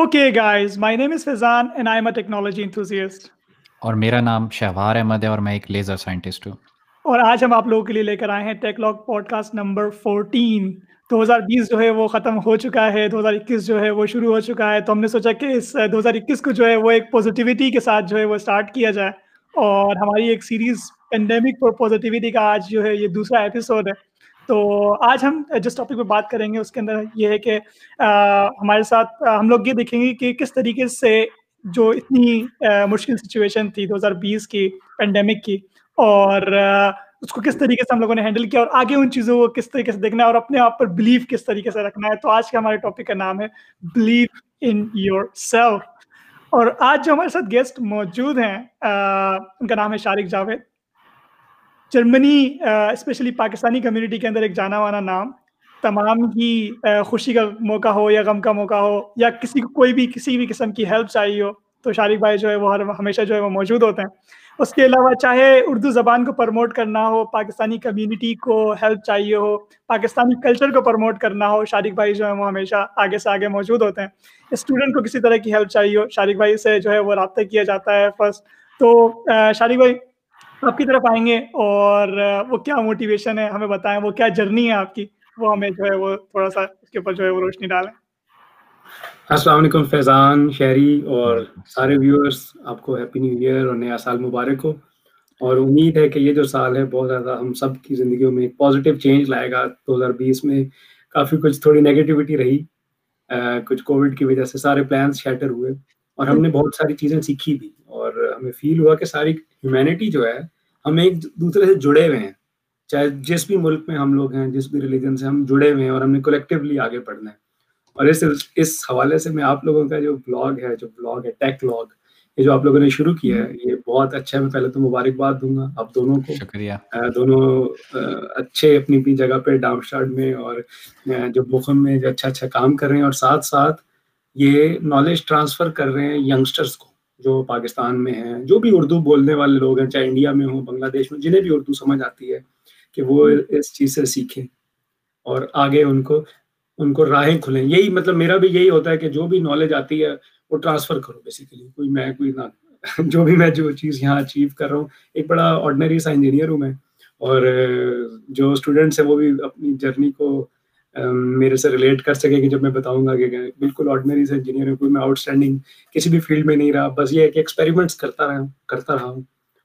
Okay, guys, my name is Fazan and I'm a technology enthusiast. اور میرا نام شہوار احمد ہے اور میں ایک لیزر سائنٹسٹ ہوں۔ اور آج ہم آپ لوگوں کے لیے لے کر آئے ہیں tech lock podcast number fourteen دو ہزار بیس جو ہے وہ ختم ہو چکا ہے دو ہزار اکیس جو ہے وہ شروع ہو چکا ہے۔ تو ہم نے سوچا کہ اس دو ہزار اکیس کو جو ہے وہ ایک پازیٹیوٹی کے ساتھ جو ہے وہ اسٹارٹ کیا جائے۔ اور ہماری ایک سیریز پینڈیمک فور پازیٹیوٹی کا آج جو ہے یہ دوسرا ایپیسوڈ ہے۔ تو آج ہم جس ٹاپک پہ بات کریں گے، اس کے اندر یہ ہے کہ ہمارے ساتھ ہم لوگ یہ دیکھیں گے کہ کس طریقے سے جو اتنی مشکل سچویشن تھی دو ہزار بیس کی پینڈیمک کی، اور اس کو کس طریقے سے ہم لوگوں نے ہینڈل کیا اور آگے ان چیزوں کو کس طریقے سے دیکھنا ہے اور اپنے آپ پر بلیو کس طریقے سے رکھنا ہے۔ تو آج کے ہمارے ٹاپک کا نام ہے بلیو ان یور سیلف اور آج جو ہمارے ساتھ گیسٹ موجود ہیں ان کا نام ہے Shariq Javed. Germany especially Pakistani community کے اندر ایک جانا وانا نام، تمام ہی خوشی کا موقع ہو یا غم کا موقع ہو یا کسی کو کوئی بھی، کسی بھی قسم کی ہیلپ چاہیے ہو، تو شارق بھائی جو ہے وہ ہر، ہمیشہ جو ہے وہ موجود ہوتے ہیں۔ اس کے علاوہ چاہے اردو زبان کو پروموٹ کرنا ہو، پاکستانی کمیونٹی کو ہیلپ چاہیے ہو، پاکستانی کلچر کو پروموٹ کرنا ہو شارق بھائی جو ہے وہ ہمیشہ آگے سے آگے موجود ہوتے ہیں۔ اسٹوڈنٹ کو کسی طرح کی ہیلپ چاہیے ہو شارق بھائی سے جو ہے وہ رابطہ کیا جاتا ہے فرسٹ تو شارق بھائی آپ کی طرف آئیں گے اور وہ کیا موٹیویشن ہے ہمیں بتائیں وہ کیا جرنی ہے آپ کی؟ وہ ہمیں جو ہے وہ تھوڑا سا اس کے اوپر جو ہے وہ روشنی ڈالیں۔ السلام علیکم فیضان شہری اور سارے ویورس آپ کو ہیپی نیو ایئر اور نیا سال مبارک ہو۔ اور امید ہے کہ یہ جو سال ہے بہت زیادہ ہم سب کی زندگیوں میں ایک پازیٹیو چینج لائے گا۔ دو ہزار بیس میں کافی کچھ تھوڑی نیگیٹیوٹی رہی۔ کچھ کووڈ کی وجہ سے سارے پلانس شیٹر ہوئے اور ہم نے بہت ساری چیزیں سیکھی بھی۔ اور ہمیں فیل ہوا کہ ساری ہیومینٹی جو ہے ہم ایک دوسرے سے جڑے ہوئے ہیں۔ چاہے جس بھی ملک میں ہم لوگ ہیں جس بھی ریلیجن سے ہم جڑے ہوئے ہیں اور ہم نے کولیکٹیولی آگے بڑھنا ہے۔ اور اس اس حوالے سے میں آپ لوگوں کا جو بلاگ ہے جو بلاگ ہے ٹیک بلاگ یہ جو آپ لوگوں نے شروع کیا ہے یہ بہت اچھا ہے۔ میں پہلے تو مبارکباد دوں گا۔ آپ دونوں کو شکریہ۔ دونوں اچھے اپنی اپنی جگہ پہ ڈاؤن اسٹارٹ میں اور جو مخم میں جو اچھا اچھا کام کر رہے ہیں۔ اور ساتھ ساتھ یہ نالج ٹرانسفر کر رہے ہیں ینگسٹرس کو۔ جو پاکستان میں ہیں جو بھی اردو بولنے والے لوگ ہیں چاہے انڈیا میں ہوں بنگلہ دیش میں جنہیں بھی اردو سمجھ آتی ہے کہ وہ اس چیز سے سیکھیں اور آگے ان کو ان کو راہیں کھلیں۔ یہی مطلب میرا بھی یہی ہوتا ہے کہ جو بھی نالج آتی ہے وہ ٹرانسفر کرو بیسیکلی کوئی میں کوئی نہ۔ جو بھی میں جو چیز یہاں اچیو کر رہا ہوں ایک بڑا آرڈنری سا انجینئر ہوں میں۔ اور جو اسٹوڈنٹس ہیں وہ بھی اپنی جرنی کو میرے سے ریلیٹ کر سکے کہ جب میں بتاؤں گا کہ بالکل آرڈنری سے انجینئر ہوں کوئی میں آؤٹ اسٹینڈنگ کسی بھی فیلڈ میں نہیں رہا بس یہ ہے کہ ایکسپیریمنٹس کرتا رہا ہوں کرتا رہا ہوں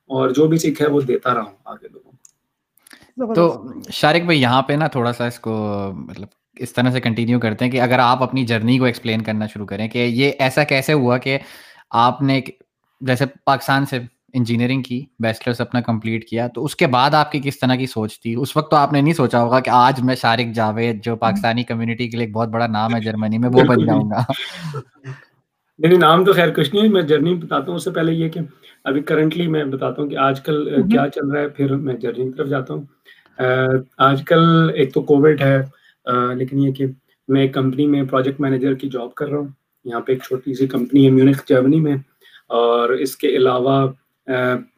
اور جو بھی سیکھا ہے وہ دیتا رہا ہوں آگے لوگوں کو۔ تو شارق بھائی یہاں پہ نا تھوڑا سا اس کو مطلب اس طرح سے کنٹینیو کرتے ہیں کہ اگر آپ اپنی جرنی کو ایکسپلین کرنا شروع کریں کہ یہ ایسا کیسے ہوا کہ آپ نے جیسے پاکستان سے انجینئرنگ کی بیچلرس اپنا کمپلیٹ کیا تو اس کے بعد آپ کی کس طرح کی سوچ تھی؟ اس وقت تو آپ نے نہیں سوچا ہوگا کہ آج میں شارق جاوید جو پاکستانی کمیونٹی کے لیے ایک بہت بڑا نام ہے جرمنی میں وہ بن جاؤں گا۔ نہیں نام تو خیر کچھ نہیں میں جرنی بتاتا ہوں اس سے پہلے یہ کہ ابھی کرنٹلی میں بتاتا ہوں کہ آج کل کیا چل رہا ہے پھر میں جرنی کی طرف جاتا ہوں۔ آج کل ایک تو کووڈ ہے لیکن یہ کہ میں ایک کمپنی میں پروجیکٹ مینیجر کی جاب کر رہا ہوں۔ یہاں پہ ایک چھوٹی سی کمپنی ہے میونک جرمنی میں اور اس کے علاوہ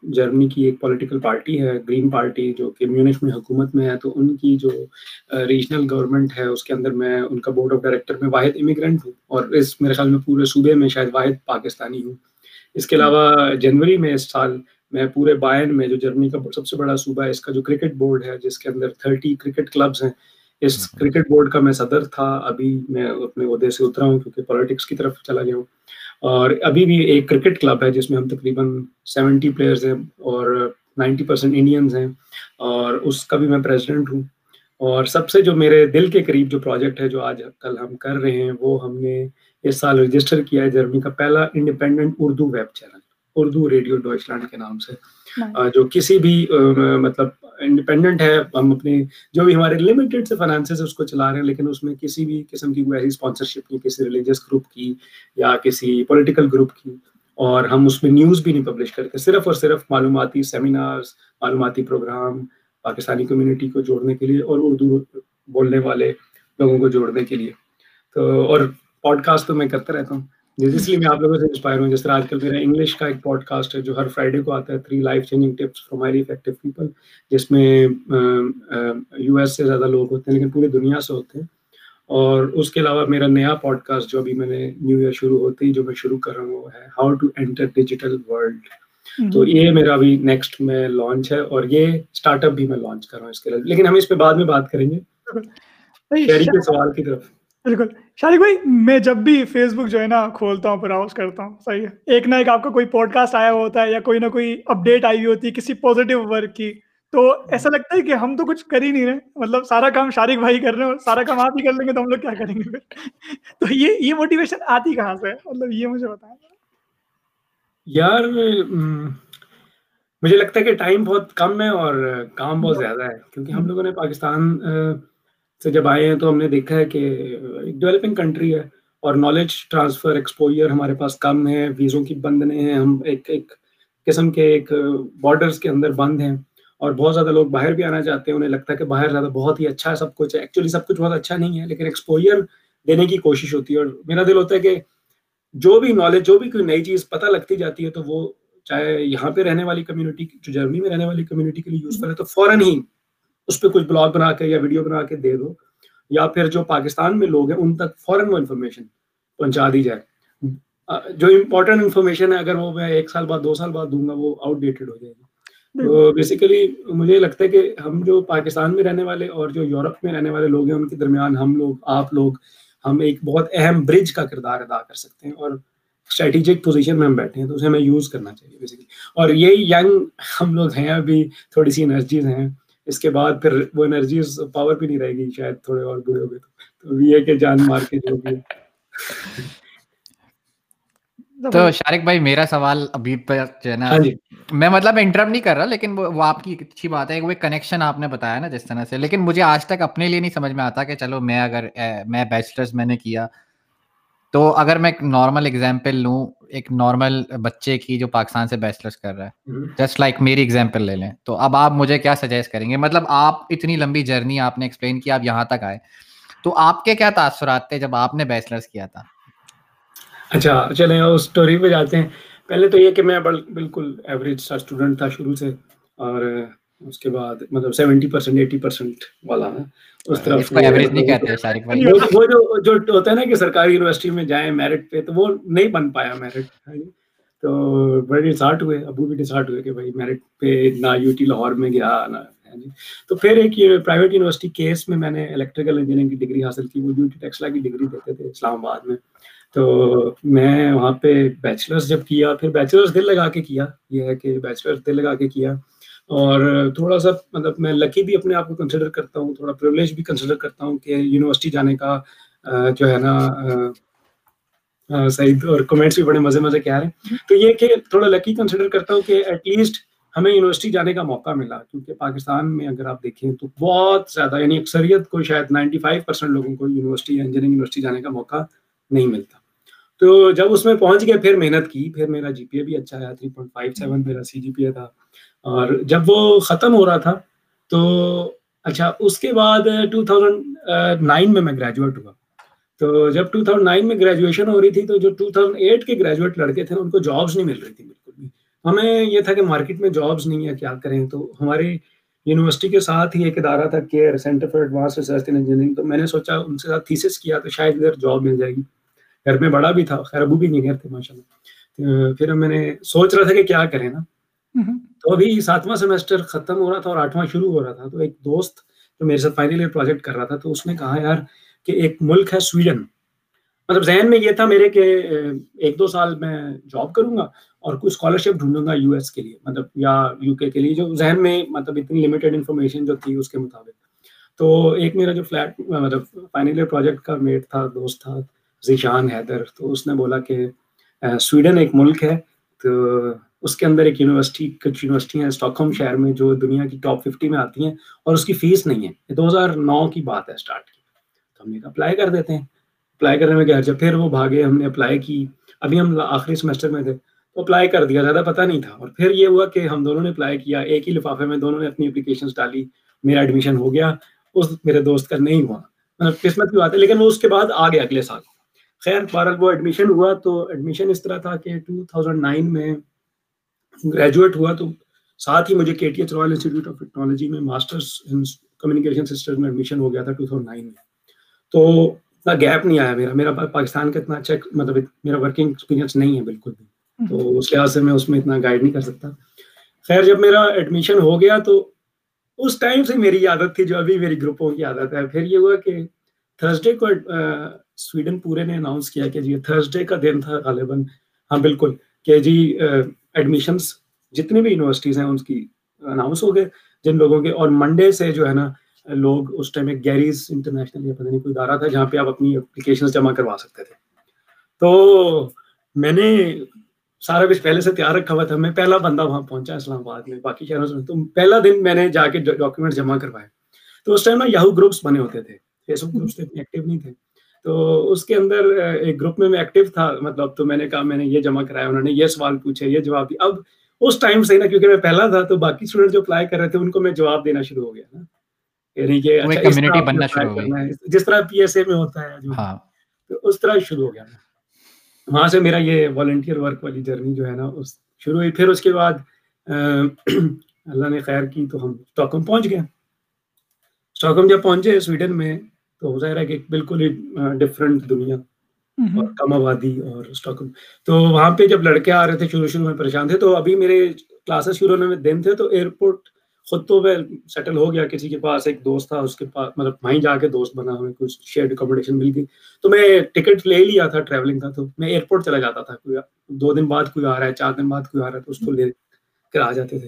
جرمنی کی ایک پولیٹیکل پارٹی ہے گرین پارٹی جو کہ میونک میں حکومت میں ہے تو ان کی جو ریجنل گورنمنٹ ہے اس کے اندر میں ان کا بورڈ آف ڈائریکٹر میں واحد امیگرینٹ ہوں اور اس میرے خیال میں پورے صوبے میں شاید واحد پاکستانی ہوں۔ اس کے علاوہ جنوری میں اس سال میں پورے بائن میں جو جرمنی کا سب سے بڑا صوبہ ہے اس کا جو کرکٹ بورڈ ہے جس کے اندر تھرٹی کرکٹ کلبس ہیں اس کرکٹ بورڈ کا میں صدر تھا۔ ابھی میں اپنے عہدے سے اترا ہوں کیونکہ پالیٹکس کی طرف چلا گیا ہوں۔ اور ابھی بھی ایک کرکٹ کلب ہے جس میں ہم تقریباً سیونٹی پلیئرز ہیں اور نائنٹی پرسینٹ انڈینز ہیں اور اس کا بھی میں پریزیڈنٹ ہوں اور سب سے جو میرے دل کے قریب جو پروجیکٹ ہے جو آج کل ہم کر رہے ہیں وہ ہم نے اس سال رجسٹر کیا ہے جرمنی کا پہلا independent Urdu web channel Urdu radio Deutschland کے نام سے جو کسی بھی مطلب انڈیپینڈنٹ ہے، ہم اپنے جو بھی ہمارے لمیٹڈ سے فائنانسز اس کو چلا رہے ہیں، لیکن اس میں کسی بھی قسم کی کوئی ایسی اسپانسرشپ نہیں، کسی ریلیجیس گروپ کی یا کسی پولیٹیکل گروپ کی، اور ہم اس میں نیوز بھی نہیں پبلش کرتے، صرف اور صرف معلوماتی سیمینارز معلوماتی پروگرام پاکستانی کمیونٹی کو جوڑنے کے لیے اور اردو بولنے والے لوگوں کو جوڑنے کے لیے۔ تو اور پوڈ کاسٹ تو میں کرتا رہتا ہوں۔ اس لیے میں آپ لوگوں سے انسپائر ہوں جس طرح آج کل میرا انگلش کا ایک پوڈ کاسٹ ہے جو ہر فرائیڈے کو آتا ہے three life changing tips from highly effective people جس میں یو ایس سے زیادہ لوگ ہوتے ہیں لیکن پوری دنیا سے ہوتے ہیں اور اس کے علاوہ میرا نیا پوڈ کاسٹ جو ابھی میں نے نیو ایئر شروع ہوتے ہی جو میں شروع کر رہا ہوں وہ ہے how to enter digital world تو یہ میرا ابھی نیکسٹ میں لانچ ہے اور یہ اسٹارٹ اپ بھی میں لانچ کر رہا ہوں اس کے لیے لیکن ہم اس پہ بعد میں بات کریں گے کے سوال کی طرف بالکل شارق بھائی میں جب بھی فیس بک جو ہے نا کھولتا ہوں براؤز کرتا ہوں صحیح ہے۔ ایک نہ ایک آپ کا کوئی پوڈ کاسٹ آیا ہوتا ہے یا کوئی نہ کوئی اپڈیٹ آئی ہوئی ہوتی ہے کسی پازیٹیو ورک کی تو ایسا لگتا ہے کہ ہم تو کچھ کر ہی نہیں رہے۔ مطلب سارا کام شارق بھائی کر رہے ہیں سارا کام آپ ہی کر لیں گے تو ہم لوگ کیا کریں گے پھر؟ تو یہ یہ موٹیویشن آتی کہاں سے؟ مطلب یہ مجھے بتائیں۔ یار مجھے لگتا ہے کہ ٹائم بہت کم ہے اور کام بہت زیادہ ہے کیونکہ ہم لوگوں نے پاکستان سے جب آئے ہیں تو ہم نے دیکھا ہے کہ ایک ڈیولپنگ کنٹری ہے اور نالج ٹرانسفر ایکسپوئر ہمارے پاس کم ہے ویزوں کی بند نہیں ہیں، ہم ایک ایک قسم کے ایک بارڈرس کے اندر بند ہیں اور بہت زیادہ لوگ باہر بھی آنا چاہتے ہیں، انہیں لگتا ہے کہ باہر زیادہ بہت ہی اچھا ہے سب کچھ ہے۔ ایکچولی سب کچھ بہت اچھا نہیں ہے، لیکن ایکسپوئر دینے کی کوشش ہوتی ہے اور میرا دل ہوتا ہے کہ جو بھی نالج جو بھی کوئی نئی چیز پتہ لگتی جاتی ہے تو وہ چاہے یہاں پہ رہنے والی کمیونٹی جو جرمنی میں رہنے والی کمیونٹی کے لیے یوزفل ہے، تو فوراً ہی اس پہ کچھ بلاگ بنا کے یا ویڈیو بنا کے دے دو یا پھر جو پاکستان میں لوگ ہیں ان تک فوراً وہ انفارمیشن پہنچا دی جائے۔ جو امپورٹنٹ انفارمیشن ہے اگر وہ میں ایک سال بعد دو سال بعد دوں گا وہ آؤٹ ڈیٹڈ ہو جائے گی۔ تو بیسیکلی مجھے لگتا ہے کہ ہم جو پاکستان میں رہنے والے اور جو یورپ میں رہنے والے لوگ ہیں ان کے درمیان ہم لوگ آپ لوگ ہم ایک بہت اہم برج کا کردار ادا کر سکتے ہیں اور اسٹریٹجک پوزیشن میں ہم بیٹھے ہیں تو اسے ہمیں یوز کرنا چاہیے بیسیکلی اور یہی ینگ ہم لوگ ہیں ابھی تھوڑی سی انرجیز ہیں۔ اس کے بعد پھر وہ انرجیز پاور بھی نہیں رہے گی شاید تھوڑے اور برے ہو گئے تو۔ یہ کہ جان مار کے جو بھی تو شارق بھائی میرا سوال ابھی پر جو ہے نا ہاں جی۔ میں مطلب انٹرپ نہیں کر رہا لیکن وہ آپ کی اچھی بات ہے وہ کنیکشن آپ نے بتایا نا جس طرح سے۔ لیکن مجھے آج تک اپنے لیے نہیں سمجھ میں آتا کہ چلو میں اگر میں بیچلرس میں نے کیا تو اگر میں ایک نارمل اگزامپل لوں ایک نارمل بچے کی جو پاکستان سے بیچلرس کر رہا ہے جسٹ لائک میری اگزامپل لے لیں۔ تو اب آپ مجھے کیا سجیسٹ کریں گے؟ مطلب آپ اتنی لمبی جرنی آپ نے ایکسپلین کیا آپ یہاں تک آئے۔ تو آپ کے کیا تاثرات تھے جب آپ نے بیچلرس کیا تھا؟ اچھا چلیں اس اسٹوری پہ جاتے ہیں۔ پہلے تو یہ کہ میں بالکل ایوریج سا اسٹوڈنٹ تھا شروع سے اور اس کے بعد مطلب سیونٹی پرسینٹ ایٹی پرسینٹ والا۔ ہے اس وہ جو جو ہوتا ہے نا کہ سرکاری یونیورسٹی میں جائیں میرٹ پہ تو وہ نہیں بن پایا میرٹ تو بڑے ڈسارٹ ہوئے ابو بھی ڈسارٹ ہوئے کہ بھائی میرٹ پہ نہ یو ٹی لاہور میں گیا نہ تو پھر ایک پرائیویٹ یونیورسٹی کیس میں میں نے الیکٹریکل انجینئرنگ کی ڈگری حاصل کی وہ یو ٹی ٹیکسلا کی ڈگری دیتے تھے اسلام آباد میں. تو میں وہاں پہ بیچلرس جب کیا پھر بیچلرس دل لگا کے کیا یہ ہے کہ بیچلرس دل لگا کے کیا. اور تھوڑا سا مطلب میں لکی بھی اپنے آپ کو کنسیڈر کرتا ہوں، تھوڑا پرولیج بھی کنسیڈر کرتا ہوں کہ یونیورسٹی جانے کا جو ہے نا صحیح اور کمنٹس بھی بڑے مزے مزے کیا رہے ہیں۔ تو یہ کہ تھوڑا لکی کنسیڈر کرتا ہوں کہ ایٹ لیسٹ ہمیں یونیورسٹی جانے کا موقع ملا۔ کیونکہ پاکستان میں اگر آپ دیکھیں تو بہت زیادہ یعنی اکثریت کو شاید نائنٹی فائیو پرسینٹ لوگوں کو یونیورسٹی یا انجینئرنگ یونیورسٹی جانے کا موقع نہیں ملتا۔ تو جب اس میں پہنچ گئے، پھر محنت کی۔ پھر میرا جی پی اے بھی اچھا آیا تھری پوائنٹ فائیو سیون میرا سی جی پی اے تھا۔ اور جب وہ ختم ہو رہا تھا، تو اچھا اس کے بعد ٹو تھاؤزینڈ نائن میں میں گریجویٹ ہوا۔ تو جب ٹو تھاؤزینڈ نائن میں گریجویشن ہو رہی تھی، تو جو ٹو تھاؤزینڈ ایٹ کے گریجویٹ لڑکے تھے، ان کو جابس نہیں مل رہی تھی بالکل بھی۔ ہمیں یہ تھا کہ مارکیٹ میں جابس نہیں ہے کیا کریں؟ تو ہماری یونیورسٹی کے ساتھ ہی ایک ادارہ تھا care centre for advance research in engineering تو میں نے سوچا ان سے ساتھ تھیسس کیا، تو شاید ادھر جاب مل جائے گی۔ گھر میں بڑا بھی تھا، خیر، ابو بھی انجینئر تھے ماشاء اللہ پھر میں نے سوچ رہا تھا کہ کیا کریں نا۔ تو ابھی ساتواں سیمسٹر ختم ہو رہا تھا اور آٹھواں شروع ہو رہا تھا۔ تو ایک دوست جو میرے ساتھ فائنل ایئر پروجیکٹ کر رہا تھا، تو اس نے کہا، یار، کہ ایک ملک ہے سویڈن۔ مطلب ذہن میں یہ تھا میرے کہ ایک دو سال میں جاب کروں گا اور کوئی اسکالرشپ ڈھونڈوں گا یو ایس کے لیے مطلب یا یو کے کے لیے، جو ذہن میں مطلب اتنی لمیٹیڈ انفارمیشن جو تھی، اس کے مطابق۔ تو ایک میرا جو فلیٹ مطلب فائنل ایئر پروجیکٹ کا میٹ تھا، دوست تھا ذیشان حیدر۔ تو اس نے بولا کہ سویڈن ایک ملک ہے۔ تو اس کے اندر ایک یونیورسٹی، کچھ یونیورسٹی ہیں اسٹاک ہوم شہر میں جو دنیا کی ٹاپ ففٹی میں آتی ہیں اور اس کی فیس نہیں ہے یہ دو ہزار نو کی بات ہے اسٹارٹ کی۔ تو ہم نے اپلائی کر دیتے ہیں۔ اپلائی کرنے میں کیا جب پھر وہ بھاگے، ہم نے اپلائی کی۔ ابھی ہم آخری سیمسٹر میں تھے۔ تو اپلائی کر دیا، زیادہ پتہ نہیں تھا۔ اور پھر یہ ہوا کہ ہم دونوں نے اپلائی کیا۔ ایک ہی لفافے میں دونوں نے اپنی اپلیکیشنس ڈالی۔ میرا ایڈمیشن ہو گیا۔ اس میرے دوست کا نہیں ہوا۔ مطلب قسمت کی بات ہے۔ لیکن وہ اس کے بعد آ گیا اگلے سال۔ خیر، بہرحال وہ ایڈمیشن ہوا۔ تو ایڈمیشن اس طرح تھا کہ ٹو تھاؤزینڈ نائن میں گریجویٹ ہوا تو ساتھ ہی مجھے K T H royal institute of technology میں ماسٹرس کمیونیکیشن سسٹم میں ایڈمیشن ہو گیا تھا ٹو تھاؤزینڈ نائن میں تو اتنا گیپ نہیں آیا میرا میرا پاکستان کا اتنا اچھا مطلب میرا ورکنگ ایکسپیرینس نہیں ہے بالکل بھی تو اس لحاظ سے میں اس میں اتنا گائڈ نہیں کر سکتا خیر جب میرا ایڈمیشن ہو گیا تو اس ٹائم سے میری عادت تھی جو ابھی میری گروپوں کی عادت ہے پھر یہ ہوا کہ تھرسڈے کو سویڈن پورے نے اناؤنس کیا کہ جی تھرسڈے کا دن تھا غالباً ہاں بالکل کہ جی ایڈمیشنس جتنی بھی یونیورسٹیز ہیں، ان کی اناؤنس ہو گئے۔ جن لوگوں کے، اور منڈے سے جو ہے نا، لوگ اس ٹائم ایک گیریز انٹرنیشنل یا پتہ نہیں کوئی ادارہ تھا، جہاں پہ آپ اپنی اپلیکیشن جمع کروا سکتے تھے۔ تو میں نے سارا کچھ پہلے سے تیار رکھا ہوا تھا۔ میں پہلا بندہ وہاں پہنچا اسلام آباد میں، باقی شہروں سے۔ تو پہلا دن میں نے جا کے ڈاکیومنٹ جمع کروائے۔ تو اس ٹائم نا یاہو گروپس بنے ہوتے تھے۔ فیس بک گروپس اتنے ایکٹیو نہیں تھے۔ تو اس کے اندر ایک گروپ میں میں ایکٹیو تھا مطلب تو میں نے کہا میں نے یہ جمع کرایا انہوں نے یہ سوال پوچھے یہ جواب دیا۔ اب اس ٹائم سے نا کیونکہ میں پہلا تھا تو باقی اسٹوڈنٹ جو اپلائی کر رہے تھے ان کو میں جواب دینا شروع ہو گیا نا۔ یعنی کہ اچھا، جس طرح پی ایس اے میں ہوتا ہے ہاں۔ تو اس طرح شروع ہو گیا۔ وہاں سے میرا یہ والنٹیئر ورک والی جرنی جو ہے نا شروع ہوئی۔ پھر اس کے بعد اللہ نے خیر کی تو ہم اسٹاکم پہنچ گئے۔ اسٹاکم جب پہنچے سویڈن میں تو ظاہر ہے کہ بالکل ہی ڈفرینٹ دنیا اور کم آبادی اور اسٹاکم تو وہاں پہ جب لڑکے آ رہے تھے شروع شروع میں پریشان تھے تو ابھی میرے کلاسز شروع ہونے میں دن تھے تو ایئرپورٹ خود تو میں سیٹل ہو گیا کسی کے پاس ایک دوست تھا اس کے پاس مطلب وہیں جا کے دوست بنا ہمیں کچھ شیئر اکوموڈیشن مل گئی۔ تو میں ٹکٹ لے لیا تھا ٹریولنگ کا تو میں ایئرپورٹ چلا جاتا تھا کوئی دو دن بعد کوئی آ رہا ہے چار دن بعد کوئی آ رہا ہے تو اس کو لے کر آ جاتے تھے۔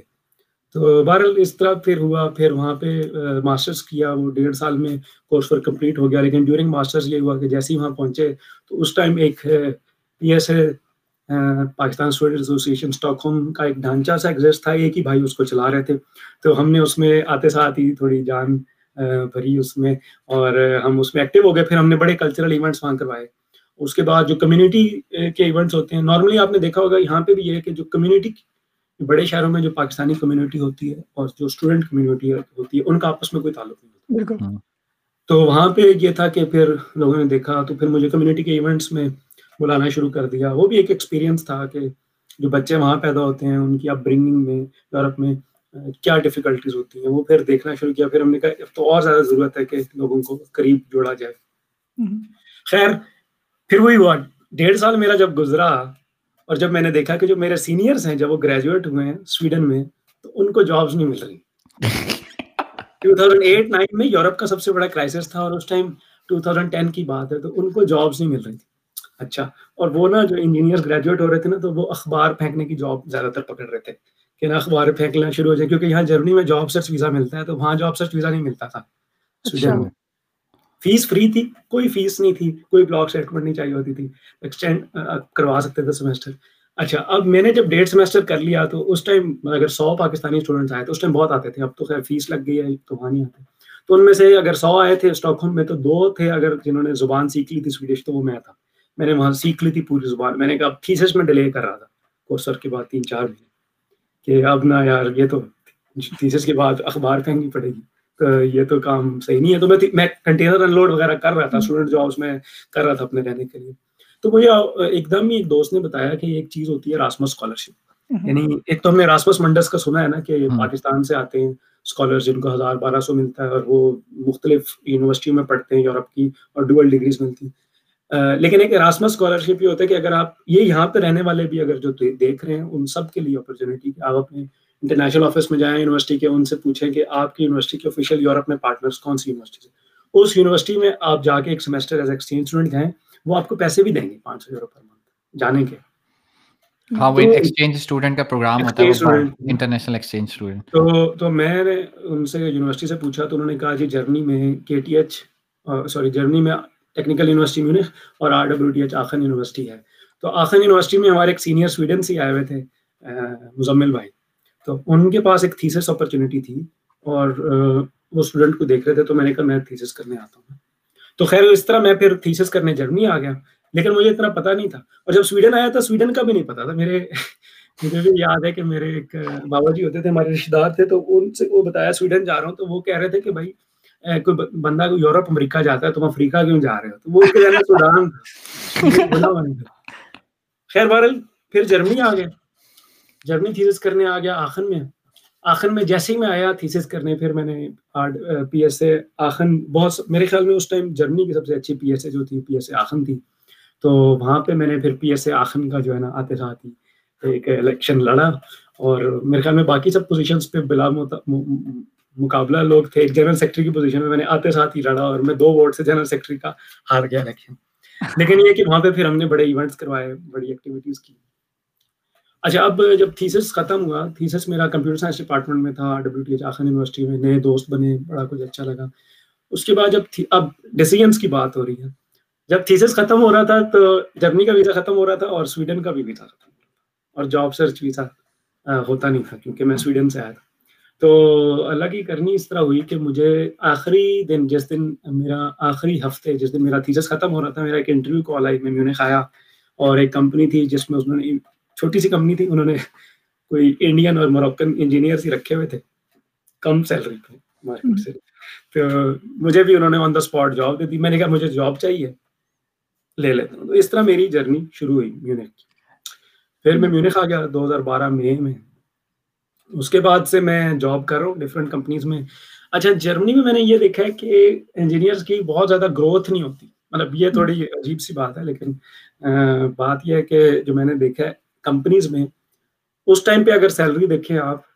تو بہرحال اس طرح پھر ہوا، پھر وہاں پہ ماسٹرس کیا، وہ ڈیڑھ سال میں کورس ورک کمپلیٹ ہو گیا۔ لیکن ڈیورنگ ماسٹرس یہ ہوا کہ جیسے ہی وہاں پہنچے تو اس ٹائم ایک P S A Pakistan student association Stockholm کا ایک ڈھانچہ سا ایگزسٹ تھا۔ ایک ہی بھائی اس کو چلا رہے تھے۔ تو ہم نے اس میں آتے ساتھ ہی تھوڑی جان بھری اس میں اور ہم اس میں ایکٹیو ہو گئے۔ پھر ہم نے بڑے کلچرل ایونٹس وہاں کروائے۔ اس کے بعد جو کمیونٹی کے ایونٹس ہوتے ہیں نارملی آپ نے دیکھا ہوگا، یہاں پہ بھی یہ ہے کہ جو کمیونٹی بڑے شہروں میں جو پاکستانی کمیونٹی ہوتی ہے اور جو اسٹوڈنٹ کمیونٹی ہوتی ہے ان کا آپس میں کوئی تعلق نہیں ہوتا۔ بالکل۔ تو وہاں پہ یہ تھا کہ پھر لوگوں نے دیکھا تو پھر مجھے کمیونٹی کے ایونٹس میں بلانا شروع کر دیا۔ وہ بھی ایک ایکسپیرینس تھا کہ جو بچے وہاں پیدا ہوتے ہیں ان کی اپ برنگنگ میں یورپ میں کیا ڈیفیکلٹیز ہوتی ہیں۔ وہ پھر دیکھنا شروع کیا۔ پھر ہم نے کہا تو اور زیادہ ضرورت ہے کہ لوگوں کو قریب جوڑا جائے۔ خیر پھر وہی ہوا۔ ڈیڑھ سال میرا جب گزرا اور جب میں نے دیکھا کہ جو میرے سینئرس ہیں جب وہ گریجویٹ ہوئے ہیں سویڈن میں تو ان کو جابس نہیں مل رہی۔ 2008 9 میں یورپ کا سب سے بڑا کرائسس تھا اور اس ٹائم 2010 کی بات ہے تو ان کو جابس نہیں مل رہی۔ تھی اچھا اور وہ نا جو انجینئر گریجویٹ ہو رہے تھے نا تو وہ اخبار پھینکنے کی جاب زیادہ تر پکڑ رہے تھے کہ نا اخبار پھینکنا شروع ہو جائے کیونکہ یہاں جرمنی میں جاب سرچ ویزا ملتا ہے تو وہاں جاب سرچ ویزا نہیں ملتا تھا۔ اچھا۔ فیس فری تھی کوئی فیس نہیں تھی کوئی بلاک اسٹیٹمنٹ نہیں چاہیے ہوتی تھی ایکسٹینڈ کروا سکتے تھے سیمسٹر اچھا اب میں نے جب ڈیڑھ سیمسٹر کر لیا تو اس ٹائم اگر سو پاکستانی اسٹوڈنٹس آئے تو اس ٹائم بہت آتے تھے اب تو خیر فیس لگ گئی ہے تو وہاں نہیں آتے تو ان میں سے اگر سو آئے تھے اسٹاک ہوم میں تو دو تھے اگر جنہوں نے زبان سیکھ لی تھی سویڈش تو وہ میں تھا میں نے وہاں سیکھ لی تھی پوری زبان میں نے کہا اب تھیسس میں ڈیلے کر رہا تھا کورسر کے بعد تین چار مہینے کہ اب نہ یار یہ تو تھیسس کے بعد اخبار پھینکنی پڑے گی یہ تو کام صحیح نہیں ہے۔ تو میں کنٹینر ان لوڈ وغیرہ کر رہا تھا اسٹوڈنٹ جابس میں کر رہا تھا اپنے رہنے کے لیے۔ تو مجھے ایک دم ہی ایک دوست نے بتایا کہ ایک چیز ہوتی ہے راسمس اسکالرشپ یعنی ایک تو ہم نے راسمس منڈس کا سنا ہے نا کہ پاکستان سے آتے ہیں اسکالر جن کو ہزار بارہ سو ملتا ہے اور وہ مختلف یونیورسٹیوں میں پڑھتے ہیں یورپ کی اور ڈوئل ڈگریز ملتی۔ ہیں لیکن ایک اراسمس اسکالرشپ یہ ہوتا ہے کہ اگر آپ یہ یہاں پہ رہنے والے بھی اگر جو دیکھ رہے ہیں ان سب کے لیے اپرچونیٹی کہ آپ اپنے انٹرنیشنل آفس میں جائیں یونیورسٹی کے ان سے پوچھیں کہ آپ کی یونیورسٹی کے آفیشیل یورپ میں پارٹنرس کون سی یونیورسٹی سے؟ اس یونیورسٹی میں آپ جا کے ایک سیمسٹر ایز ایکسچینج اسٹوڈنٹ ہیں وہ آپ کو پیسے بھی دیں گے پانچ سو یورو پر منتھ جانے کے۔ ہاں وہ ایکسچینج اسٹوڈنٹ کا پروگرام ہوتا ہے انٹرنیشنل ایکسچینج اسٹوڈنٹ تو تو میں نے ان سے یونیورسٹی سے پوچھا تو انہوں نے کہا جی جرمنی میں کے ٹی ایچ سوری جرمنی میں ٹیکنیکل یونیورسٹی میونخ اور R W T H Aachen university ہے۔ تو آخن یونیورسٹی میں ہمارے ایک سینئر سویڈن سے آئے ہوئے تھے مزمل بھائی۔ تو ان کے پاس ایک تھیسس اپرچونیٹی تھی اور وہ اسٹوڈنٹ کو دیکھ رہے تھے تو میں نے کہا میں تھیسس کرنے آتا ہوں۔ تو خیر اس طرح میں پھر تھیسس کرنے جرمنی آ گیا لیکن مجھے اتنا پتا نہیں تھا۔ اور جب سویڈن آیا تھا سویڈن کا بھی نہیں پتا تھا۔ میرے مجھے بھی یاد ہے کہ میرے ایک بابا جی ہوتے تھے ہمارے رشتے دار تھے تو ان سے وہ بتایا سویڈن جا رہا ہوں تو وہ کہہ رہے تھے کہ بھائی کوئی بندہ کو یورپ امریکہ جاتا ہے تم افریقہ کیوں جا رہے ہو؟ تو وہ سوڈان خیر بہرحال پھر جرمنی آ گیا۔ جرمنی تھیسس کرنے آ گیا آخر میں آخر میں جیسے ہی میں آیا تھیسس کرنے، پھر میں نے پی ایس اے آخن بہت میرے خیال میں اس ٹائم جرمنی کی سب سے اچھی پی ایس اے جو تھی پی ایس اے آخن تھی۔ تو وہاں پہ میں نے پھر پی ایس اے آخن کا جو ہے نا آتے ساتھ ہی ایک الیکشن لڑا۔ اور میرے خیال میں باقی سب پوزیشنس پہ بلا مقابلہ لوگ تھے۔ ایک جنرل سیکٹری کی پوزیشن میں میں نے آتے ساتھ ہی لڑا اور میں دو ووٹ سے جنرل سیکٹری کا ہار گیا۔ الیکشن لیکن یہ کہ وہاں پہ پھر ہم نے بڑے ایونٹس کروائے، بڑی ایکٹیویٹیز کی۔ اچھا اب جب تھیسس ختم ہوا تھیسس میرا کمپیوٹر سائنس ڈپارٹمنٹ میں تھا ڈبلیو ٹی ایچ آخر یونیورسٹی میں نئے دوست بنے، بڑا کچھ اچھا لگا۔ اس کے بعد جب اب ڈیسیجنس کی بات ہو رہی ہے۔ جب تھیسس ختم ہو رہا تھا تو جرمنی کا ویزا ختم ہو رہا تھا اور سویڈن کا بھی ویزا ختم ہو رہا تھا۔ اور جاب سرچ ویزا ہوتا نہیں تھا کیونکہ میں سویڈن سے آیا تھا۔ تو اللہ کی کرنی اس طرح ہوئی کہ مجھے آخری دن، جس دن میرا آخری ہفتے، جس دن میرا تھیسس ختم ہو رہا تھا، میرا ایک انٹرویو کال آئی، میں میونخ آیا اور ایک کمپنی تھی جس میں انہوں نے چھوٹی سی کمپنی تھی انہوں نے کوئی انڈین اور موروکن انجینئر ہی رکھے ہوئے تھے کم سیلری پہ مارکیٹ سے تو مجھے بھی انہوں نے آن دا اسپاٹ جاب دے دی میں نے کہا مجھے جاب چاہیے لے لیتا ہوں تو اس طرح میری جرنی شروع ہوئی میونک کی پھر میں میونخ آ گیا دو ہزار بارہ مئی میں اس کے بعد سے میں جاب کر رہا ہوں ڈفرینٹ کمپنیز میں اچھا جرمنی میں میں نے یہ دیکھا ہے کہ انجینئرس کی بہت زیادہ گروتھ نہیں ہوتی مطلب یہ تھوڑی عجیب سی بات ہے لیکن بات یہ ہے کہ جو میں نے دیکھا ہے کمپنیز میں، اس ٹائم پہ اگر سیلری دیکھیں آپ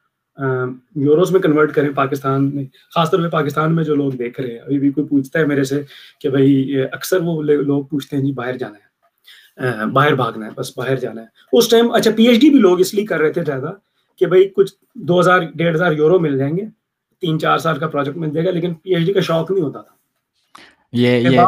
یوروز میں کنورٹ کریں پاکستان میں، خاص طور پہ پاکستان میں جو لوگ دیکھ رہے ہیں، ابھی بھی کوئی پوچھتا ہے میرے سے کہ بھائی اکثر وہ لوگ پوچھتے ہیں جی باہر جانا ہے باہر بھاگنا ہے، بس باہر جانا ہے۔ اس ٹائم اچھا پی ایچ ڈی بھی لوگ اس لیے کر رہے تھے زیادہ کہ بھائی کچھ دو ہزار، ڈیڑھ ہزار یورو مل جائیں گے، تین چار سال کا پروجیکٹ مل جائے گا، لیکن پی ایچ ڈی کا شوق نہیں ہوتا تھا۔ یہ یہ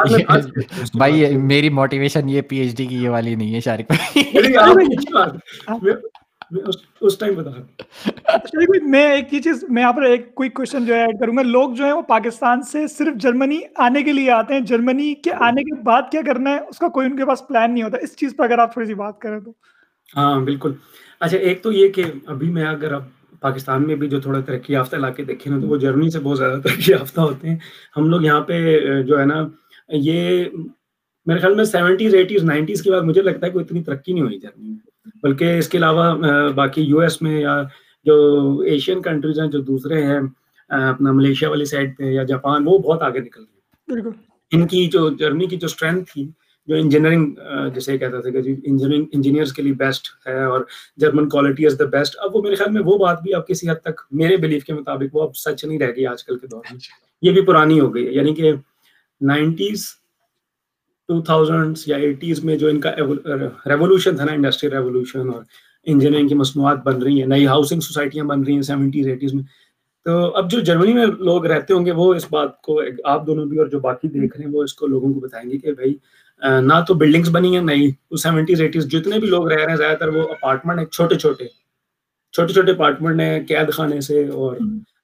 بھائی میری موٹیویشن یہ پی ایچ ڈی کی یہ والی نہیں ہے شارک میں ایک ہی چیز میں یہاں پر ایک کوئی کوشچن جو ہے ایڈ کروں گا۔ لوگ جو ہے وہ پاکستان سے صرف جرمنی آنے کے لیے آتے ہیں۔ جرمنی کے آنے کے بعد کیا کرنا ہے؟ اس کا کوئی ان کے پاس پلان نہیں ہوتا۔ اس چیز پر اگر آپ تھوڑی سی بات کریں تو۔ ہاں بالکل۔ اچھا ایک تو یہ کہ ابھی میں اگر اب پاکستان میں بھی جو تھوڑا ترقی یافتہ علاقے دیکھیں نا تو وہ جرمنی سے بہت زیادہ ترقی یافتہ ہوتے ہیں۔ ہم لوگ یہاں پہ جو ہے نا یہ میرے خیال میں سیونٹیز ایٹیز نائنٹیز کے بعد مجھے لگتا ہے کوئی اتنی ترقی نہیں ہوئی جرمنی میں۔ بلکہ اس کے علاوہ باقی یو ایس میں یا جو ایشین کنٹریز ہیں جو دوسرے ہیں اپنا ملیشیا والی سائڈ پہ یا جاپان وہ بہت آگے نکل گئے۔ ان کی جو جرمنی کی جو اسٹرینتھ تھی جو انجینئرنگ جیسے کہتا تھا کہ جی انجینئرنگ انجینئرس کے لیے بیسٹ ہے اور German quality is the best اب وہ میرے خیال میں وہ بات بھی اب کسی حد تک میرے بلیف کے مطابق وہ اب سچ نہیں رہ گئی آج کل کے دور میں۔ یہ بھی پرانی ہو گئی ہے۔ یعنی کہ نائنٹیز ٹو تھاؤزینڈس یا ایٹیز میں جو ان کا ریولیوشن تھا نا انڈسٹریل ریولیوشن اور انجینئرنگ کی مصنوعات بن رہی ہیں نئی ہاؤسنگ سوسائٹیاں بن رہی ہیں سیونٹیز ایٹیز میں۔ تو اب جو جرمنی میں لوگ رہتے ہوں گے وہ اس بات کو آپ دونوں بھی اور جو باقی دیکھ رہے ہیں وہ اس کو لوگوں کو بتائیں گے کہ بھائی نہ تو بلڈنگس بنی ہیں نہیں سیونٹیز ایٹیز جتنے بھی لوگ رہ رہے ہیں زیادہ تر وہ اپارٹمنٹ ہیں چھوٹے چھوٹے۔ چھوٹے چھوٹے اپارٹمنٹ ہیں قید خانے سے اور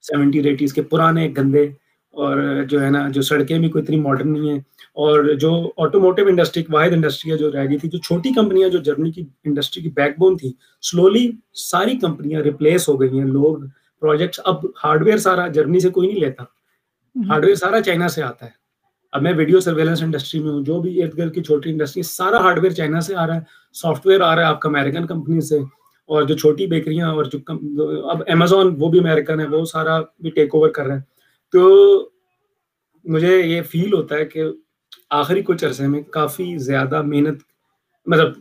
سیونٹیز ایٹیز کے پرانے گندے۔ اور جو ہے نا جو سڑکیں بھی کوئی اتنی ماڈرن نہیں ہیں۔ اور جو آٹوموٹیو انڈسٹری واحد انڈسٹری ہے جو رہ گئی تھی جو چھوٹی کمپنیاں جو جرمنی کی انڈسٹری کی بیک بون تھی۔ سلولی ساری کمپنیاں ریپلیس ہو گئی ہیں۔ لوگ پروجیکٹس اب ہارڈ ویئر سارا جرمنی سے کوئی نہیں لیتا۔ ہارڈ ویئر سارا چائنا سے آتا ہے۔ اب میں ویڈیو سرویلنس انڈسٹری میں ہوں، جو بھی ارد گرد کی چھوٹی انڈسٹری سارا ہارڈ ویئر چائنا سے آ رہا ہے سافٹ ویئر آ رہا ہے آپ کا امیریکن کمپنی سے، اور جو چھوٹی بیکریاں اور جو اب امیزون وہ بھی امیریکن ہے، وہ سارا بھی ٹیک اوور کر رہے ہیں تو مجھے یہ فیل ہوتا ہے کہ آخری کچھ عرصے میں کافی زیادہ محنت مطلب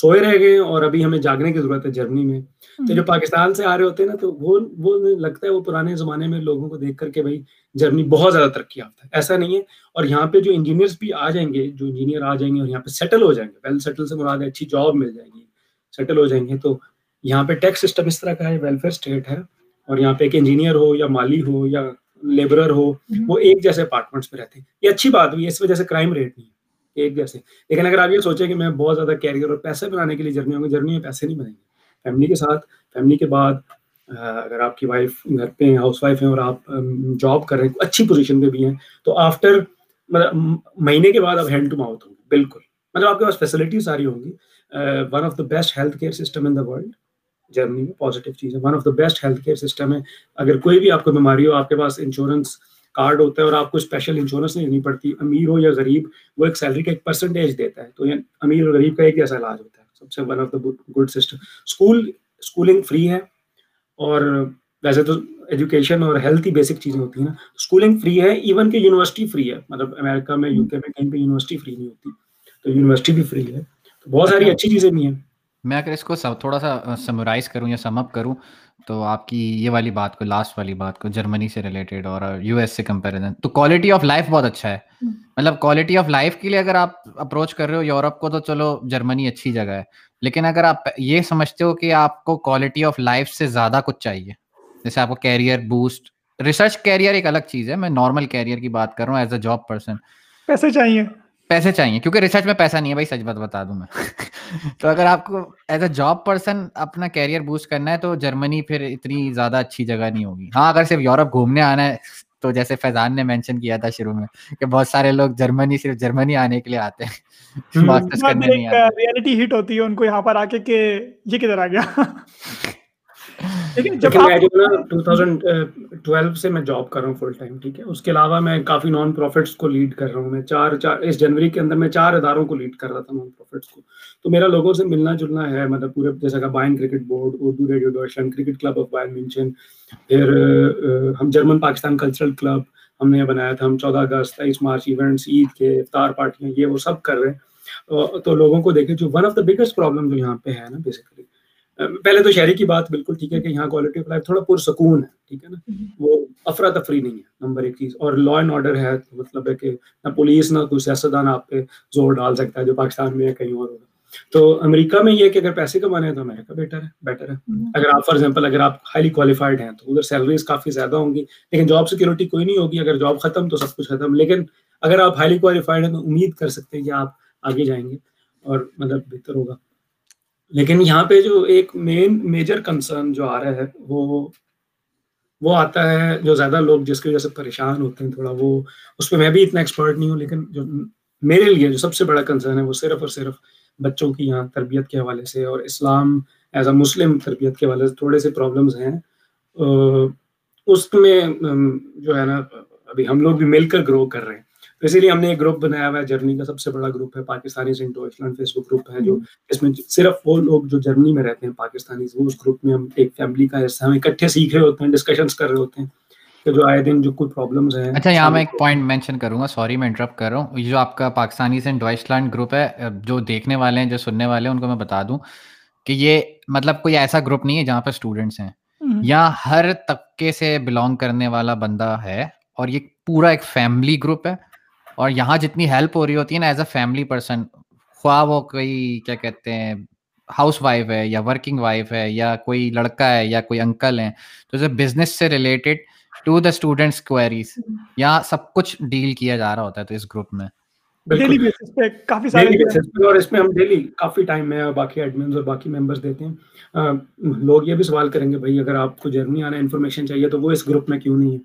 سوئے رہ گئے اور ابھی ہمیں جاگنے کی ضرورت ہے جرمنی میں۔ تو جو پاکستان سے آ رہے ہوتے ہیں نا تو وہ وہ لگتا ہے وہ پرانے زمانے میں لوگوں کو دیکھ کر کے بھائی جرمنی بہت زیادہ ترقی یافتہ ہے۔ ایسا نہیں ہے۔ اور یہاں پہ جو انجینئرس بھی آ جائیں گے جو انجینئر آ جائیں گے اور یہاں پہ سیٹل ہو جائیں گے ویل سیٹل سے مراد ہے اچھی جاب مل جائے گی سیٹل ہو جائیں گے۔ تو یہاں پہ ٹیکس سسٹم اس طرح کا ہے ویلفیئر اسٹیٹ ہے۔ اور یہاں پہ ایک انجینئر ہو یا مالی ہو یا لیبرر ہو وہ ایک جیسے اپارٹمنٹس میں رہتے ہیں۔ یہ اچھی بات ہوئی ہے اس وجہ سے کرائم ریٹ نہیں ہے۔ ایک جیسے لیکن اگر آپ یہ سوچیں کہ میں بہت زیادہ کیریئر اور پیسے بنانے کے لیے جرنی ہوں گے جرنی میں پیسے نہیں بنیں گے۔ فیملی کے ساتھ فیملی کے بعد اگر آپ کی وائف گھر پہ ہیں ہاؤس وائف ہیں اور آپ جاب کر رہے ہیں، اچھی پوزیشن پہ بھی ہیں، تو آفٹر مطلب مہینے کے بعد آپ ہینڈ ٹو ماؤتھ ہوں گے۔ بالکل۔ مطلب آپ کے پاس فیسلٹی ساری ہوں گی۔ One of the best health care system in the world Germany میں پازیٹیو چیز ہے۔ One of the best health care system ہے۔ اگر کوئی بھی آپ کو بیماری ہو، آپ کے پاس انشورنس کارڈ ہوتا ہے اور آپ کو اسپیشل انشورنس نہیں لینی پڑتی امیر ہو یا غریب وہ ایک سیلری کا ایک پرسنٹیج دیتا ہے۔ تو امیر اور غریب کا ایک ایسا علاج ہوتا ہے۔ سب سے one of the good system school schooling free ہے اور ویسے تو ایجوکیشن اور ہیلتھ ہی بیسک چیزیں ہوتی ہیں نا۔ اسکولنگ فری ہے ایون کہ یونیورسٹی فری ہے۔ مطلب امریکہ میں یو کے میں کہیں پہ یونیورسٹی فری نہیں ہوتی۔ تو یونیورسٹی بھی فری ہے۔ بہت ساری اچھی چیزیں بھی ہیں۔ میں اگر اس کو تھوڑا سا سمرائز کروں یا سم اپ کروں تو آپ کی یہ والی بات کو لاسٹ والی بات کو جرمنی سے ریلیٹڈ اور یو ایس سے کمپیریزن تو کوالٹی آف لائف بہت اچھا ہے۔ مطلب کوالٹی آف لائف کے لیے اگر آپ اپروچ کر رہے ہو یورپ کو تو چلو جرمنی اچھی جگہ ہے۔ لیکن اگر آپ یہ سمجھتے ہو کہ آپ کو کوالٹی آف لائف سے زیادہ کچھ چاہیے جیسے آپ کو کیریئر بوسٹ ریسرچ کیریئر ایک الگ چیز ہے۔ میں نارمل کیریئر کی بات کر رہا ہوں ایز اے جاب پرسن پیسے چاہیے۔ پیسے چاہیے کیونکہ ریسرچ میں پیسہ نہیں ہے بھائی سچ بات بتا دوں میں۔ تو اگر آپ کو ایز اے جاب پرسن اپنا کیریئر بوسٹ کرنا ہے تو جرمنی پھر اتنی زیادہ اچھی جگہ نہیں ہوگی۔ ہاں اگر صرف یورپ گھومنے آنا ہے تو جیسے فیضان نے مینشن کیا تھا شروع میں کہ بہت سارے لوگ جرمنی صرف جرمنی آنے کے لیے آتے ہیں۔ ریئلٹی ہٹ ہوتی ہے ان کو یہاں پر آ کے کہ یہ کدھر آ گیا؟ سے میں جاب کر رہا ہوں فل ٹائم ٹھیک ہے؟ اس کے علاوہ میں کافی نان پروفٹس کو لیڈ کر رہا ہوں۔ میں چار چار اس جنوری کے اندر میں چار اداروں کو لیڈ کر رہا تھا نان پروفٹس کو۔ تو میرا لوگوں سے ملنا جلنا ہے مطلب پورے جیسا کہ Bayern cricket board Urdu radio division cricket club of Bayern mention پھر ہم جرمن پاکستان کلچرل کلب ہم نے بنایا تھا ہم چودہ اگست تیئیس مارچ ایونٹس عید کے افطار پارٹیاں یہ وہ سب کر رہے ہیں۔ تو لوگوں کو دیکھیں جو one of the biggest problem جو یہاں پہ ہے نا بیسیکلی پہلے تو شہری کی بات بالکل ٹھیک ہے کہ یہاں کوالٹی آف لائف تھوڑا پرسکون ہے ٹھیک ہے نا؟ وہ افراتفری نہیں ہے نمبر ایک چیز۔ اور لا اینڈ آرڈر ہے مطلب ہے کہ نہ پولیس نہ کوئی سیاستدان آپ پہ زور ڈال سکتا ہے جو پاکستان میں ہے کہیں اور۔ ہوگا تو امریکہ میں یہ کہ اگر پیسے کمانے ہیں تو امریکہ بیٹر ہے بیٹر ہے۔ اگر آپ فار ایگزامپل اگر آپ ہائیلی کوالیفائڈ ہیں تو ادھر سیلریز کافی زیادہ ہوں گی لیکن جاب سیکورٹی کوئی نہیں ہوگی۔ اگر جاب ختم تو سب کچھ ختم۔ لیکن اگر آپ ہائیلی کوالیفائڈ ہیں تو امید کر سکتے ہیں کہ آپ آگے جائیں گے اور مطلب بہتر ہوگا۔ لیکن یہاں پہ جو ایک مین میجر کنسرن جو آ رہا ہے، وہ وہ آتا ہے جو زیادہ لوگ جس کی وجہ سے پریشان ہوتے ہیں تھوڑا، وہ اس پہ میں بھی اتنا ایکسپرٹ نہیں ہوں، لیکن جو میرے لیے جو سب سے بڑا کنسرن ہے، وہ صرف اور صرف بچوں کی یہاں تربیت کے حوالے سے اور اسلام ایز اے مسلم تربیت کے حوالے سے تھوڑے سے پرابلمز ہیں۔ اس میں جو ہے نا، ابھی ہم لوگ بھی مل کر گرو کر رہے ہیں۔ تو اسی لیے ہم نے ایک گروپ بنایا ہوا ہے جرمنی کا سب سے بڑا گروپ ہے پاکستانی فیس بک گروپ ہے جو اس میں صرف وہ لوگ جو جرمنی میں رہتے ہیں پاکستانی وہ اس گروپ میں ہم ایک فیملی کا حصہ ہم اکٹھے سیکھ رہے ہوتے ہیں ڈسکشنس کر رہے ہوتے ہیں کہ جو آئے دن جو کوئی پرابلمز ہیں۔ اچھا یہاں میں ایک پوائنٹ مینشن کروں گا سوری میں انٹرپٹ کر رہا ہوں۔ یہ جو آپ کا پاکستانی سے ڈوائچ گروپ ہے جو دیکھنے والے ہیں جو سننے والے ہیں ان کو میں بتا دوں کہ یہ مطلب کوئی ایسا گروپ نہیں ہے جہاں پہ اسٹوڈنٹس ہیں۔ یہاں ہر طبقے سے بلونگ کرنے والا بندہ ہے اور یہ پورا ایک فیملی گروپ ہے۔ اور یہاں جتنی ہیلپ ہو رہی ہوتی ہے نا ایز اے فیملی پرسن خواہ وہ کوئی کیا کہتے ہیں ہاؤس وائف ہے یا ورکنگ وائف ہے یا کوئی لڑکا ہے یا کوئی انکل ہے تو بزنس سے related to the students queries یہاں سب کچھ ڈیل کیا جا رہا ہوتا ہے تو اس گروپ میں۔ ڈیلی بیسس پہ کافی سارے اور اس میں ہم ڈیلی کافی ٹائم میں باقی ایڈمنز اور باقی ممبرز دیتے ہیں۔ لوگ یہ بھی سوال کریں گے بھائی اگر آپ کو جرمنی آنا انفارمیشن چاہیے تو وہ اس گروپ میں کیوں نہیں ہے؟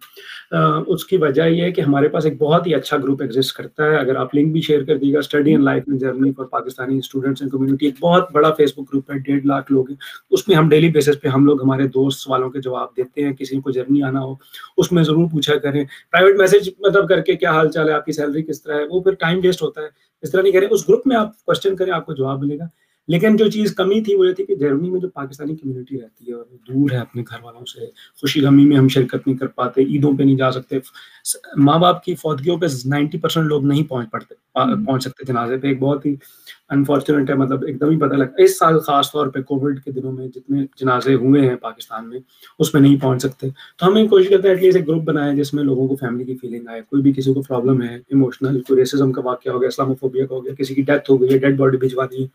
اس کی وجہ یہ ہے کہ ہمارے پاس ایک بہت ہی اچھا گروپ ایگزسٹ کرتا ہے۔ اگر آپ لنک بھی شیئر کر دیے گا study in life in Germany for Pakistani students and community ایک بہت بڑا فیس بک گروپ ہے ڈیڑھ لاکھ لوگ ہیں۔ اس میں ہم ڈیلی بیسس پہ ہم لوگ ہمارے دوست سوالوں کے جواب دیتے ہیں کسی کو جرمنی آنا ہو اس میں ضرور پوچھا کریں۔ پرائیویٹ میسج مطلب کر کے کیا حال چال ہے آپ کی سیلری کس طرح ہے؟ وہ پھر ٹائم ویسٹ ہوتا ہے۔ اس طرح نہیں کریں اس گروپ میں آپ کوشچن کریں آپ کو جواب ملے گا۔ لیکن جو چیز کمی تھی وہ یہ تھی کہ جرمنی میں جو پاکستانی کمیونٹی رہتی ہے اور دور ہے اپنے گھر والوں سے خوشی غمی میں ہم شرکت نہیں کر پاتے عیدوں پہ نہیں جا سکتے۔ ماں باپ کی فوتگیوں پہ نائنٹی پرسینٹ لوگ نہیں پہنچ پڑتے پہنچ سکتے جنازے پہ۔ ایک بہت ہی انفارچونیٹ ہے مطلب ایک دم ہی پتہ لگتا اس سال خاص طور پہ کووڈ کے دنوں میں جتنے جنازے ہوئے ہیں پاکستان میں، اس میں نہیں پہنچ سکتے۔ تو ہم کوشش کرتے ہیں ایٹ لیسٹ ایک گروپ بنائے جس میں لوگوں کو فیملی کی فیلنگ آئے۔ کوئی بھی کسی کو پرابلم ہے ایموشنل کوئی ریسزم کا واقعہ ہو گیا اسلام فوبیا کا ہو گیا، کسی کی ڈیتھ ہو گئی ہے ڈیڈ باڈی بھجوا دی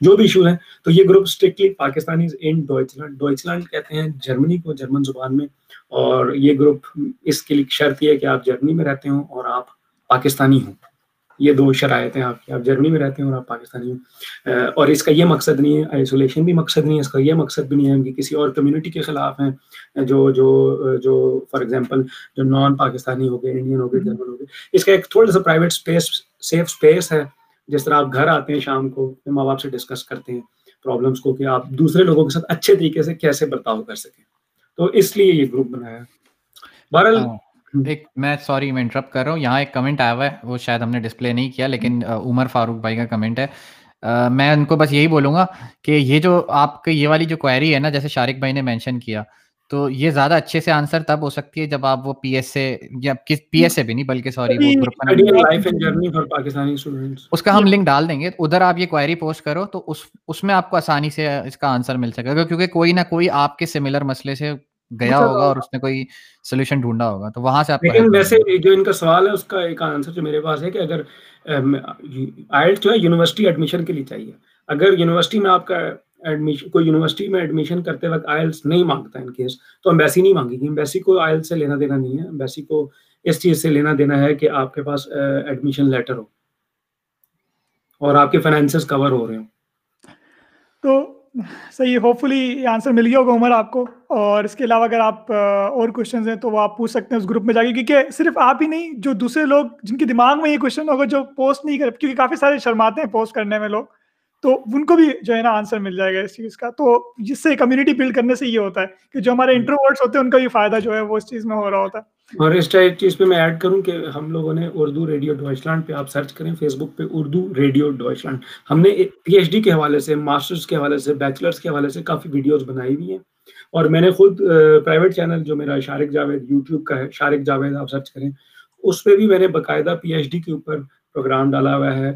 جو بھی ایشو ہے، تو یہ group strictly Pakistani in Deutschland Deutschland کہتے ہیں جرمنی کو جرمن زبان میں۔ اور یہ گروپ اس کے لیے شرط یہ ہے کہ آپ جرمنی میں رہتے ہوں اور آپ پاکستانی ہوں۔ یہ دو شرائط ہیں آپ کی، آپ جرمنی میں رہتے ہیں اور آپ پاکستانی ہیں۔ اور اس کا یہ مقصد نہیں ہے آئسولیشن بھی مقصد نہیں ہے، اس کا یہ مقصد بھی نہیں ہے کہ کسی اور کمیونٹی کے خلاف ہیں، جو جو جو فار ایگزامپل جو نان پاکستانی ہو گئے انڈین ہو گئے جرمن ہو گئے۔ اس کا ایک تھوڑا سا پرائیویٹ اسپیس سیف اسپیس ہے۔ جس طرح آپ گھر آتے ہیں شام کو ماں باپ سے ڈسکس کرتے ہیں پرابلمس کو کہ آپ دوسرے لوگوں کے ساتھ اچھے طریقے سے کیسے برتاؤ کر سکیں۔ تو اس لیے یہ گروپ بنایا۔ بہرحال ہاں۔ ایک میں سوری میں انٹرپٹ کر رہا ہوں۔ یہاں ایک کمنٹ آیا ہوا ہے وہ شاید ہم نے ڈسپلے نہیں کیا لیکن عمر فاروق بھائی کا کمنٹ ہے۔ میں ان کو بس یہی بولوں گا کہ یہ جو آپ کی یہ والی جو کوائری ہے نا جیسے شارق بھائی نے مینشن کیا تو یہ زیادہ اچھے سے آنسر تب ہو سکتی ہے جب آپ وہ پی ایس سے یا پی ایس سے بھی نہیں بلکہ سوری اس کا ہم لنک ڈال دیں گے۔ ادھر آپ یہ کوائری پوسٹ کرو تو اس میں آپ کو آسانی سے اس کا آنسر مل سکے گا۔ کیونکہ کوئی نہ کوئی آپ کے سملر مسئلے سے گیا ہوگا اور اس نے کوئی سولوشن ڈھونڈا ہوگا تو وہاں سے آپ لیکن ویسے جو ان کا سوال ہے اس کا ایک آنسر جو میرے پاس ہے کہ اگر آئلٹ جو ہے یونیورسٹی ایڈمیشن کے لیے چاہیے۔ اگر یونیورسٹی میں آپ کا ایڈمیشن کوئی یونیورسٹی میں ایڈمیشن کرتے وقت آئلس نہیں مانگتا ان کیس تو امبیسی نہیں مانگے گی۔ امبیسی کو آئل سے لینا دینا نہیں ہے۔ امبیسی کو اس چیز سے لینا دینا ہے کہ آپ کے پاس ایڈمیشن لیٹر ہو اور آپ کے فائنینسز کور ہو رہے ہوں۔ تو صحیح ہوپ فلی آنسر مل گیا ہوگا عمر آپ کو۔ اور اس کے علاوہ اگر آپ اور کوشچنز ہیں تو وہ آپ پوچھ سکتے ہیں اس گروپ میں جا کے۔ کیونکہ صرف آپ ہی نہیں جو دوسرے لوگ جن کے دماغ میں یہ کوشچن ہوگا جو پوسٹ نہیں کر کیونکہ کافی سارے شرماتے ہیں پوسٹ کرنے میں لوگ۔ تو ان کو بھی جو ہے نا آنسر مل جائے گا اس چیز کا۔ تو جس سے کمیونٹی بلڈ کرنے سے یہ ہوتا ہے کہ جو ہمارے انٹروورٹس ہوتے ہیں ان کا بھی فائدہ جو ہے وہ اس چیز میں ہو رہا ہوتا ہے۔ اور اس چیز پہ میں ایڈ کروں کہ ہم لوگوں نے اردو ریڈیو ڈوائچلینڈ پہ آپ سرچ کریں فیس بک پہ اردو ریڈیو ڈوائچلینڈ ہم نے پی ایچ ڈی کے حوالے سے ماسٹرس کے حوالے سے بیچلرس کے حوالے سے کافی ویڈیوز بنائی ہوئی ہیں۔ اور میں نے خود پرائیویٹ چینل جو میرا شارق جاوید، یوٹیوب کا ہے، شارق جاوید آپ سرچ کریں، اس پہ بھی میں نے باقاعدہ پی ایچ ڈی کے اوپر پروگرام ڈالا ہوا ہے۔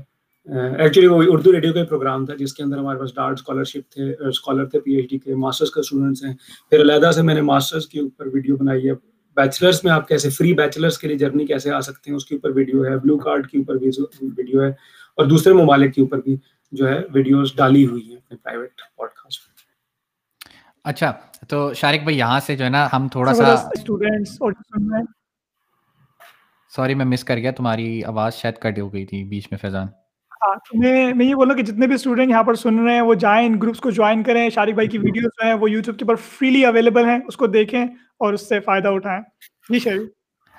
ایکچولی وہ اردو ریڈیو کا پروگرام تھا جس کے اندر ہمارے پاس ڈارٹ اسکالرشپ تھے اسکالر تھے پی ایچ ڈی کے ماسٹرس کے اسٹوڈنٹس ہیں۔ پھر علیحدہ سے میں نے ماسٹرس کے اوپر ویڈیو بنائی ہے۔ بیچلرس میں آپ کیسے فری بیچلرس کے لیے جرنی کیسے آ سکتے ہیں؟ اس کے اوپر ویڈیو ہے بلو کارڈ کے اوپر بھی ویڈیو ہے اور دوسرے ممالک کے اوپر بھی جو ہے ویڈیوز ڈالی ہوئی ہیں اپنے پرائیویٹ پوڈ کاسٹ اچھا تو شارق بھائی یہاں سے جو ہے نا ہم تھوڑا سا سوری میں مس کر گیا تمہاری آواز شاید کٹ ہو گئی تھی بیچ میں فیضان۔ ہاں میں میں یہ بولوں کہ جتنے بھی اسٹوڈنٹ یہاں پر سن رہے ہیں وہ جائیں ان گروپس کو جوائن کریں۔ شارق بھائی کی ویڈیوز جو ہیں وہ یوٹیوب کے اوپر فریلی اویلیبل ہیں اس کو دیکھیں۔ اور اس سے فائدہ اٹھائیں۔ جی شریف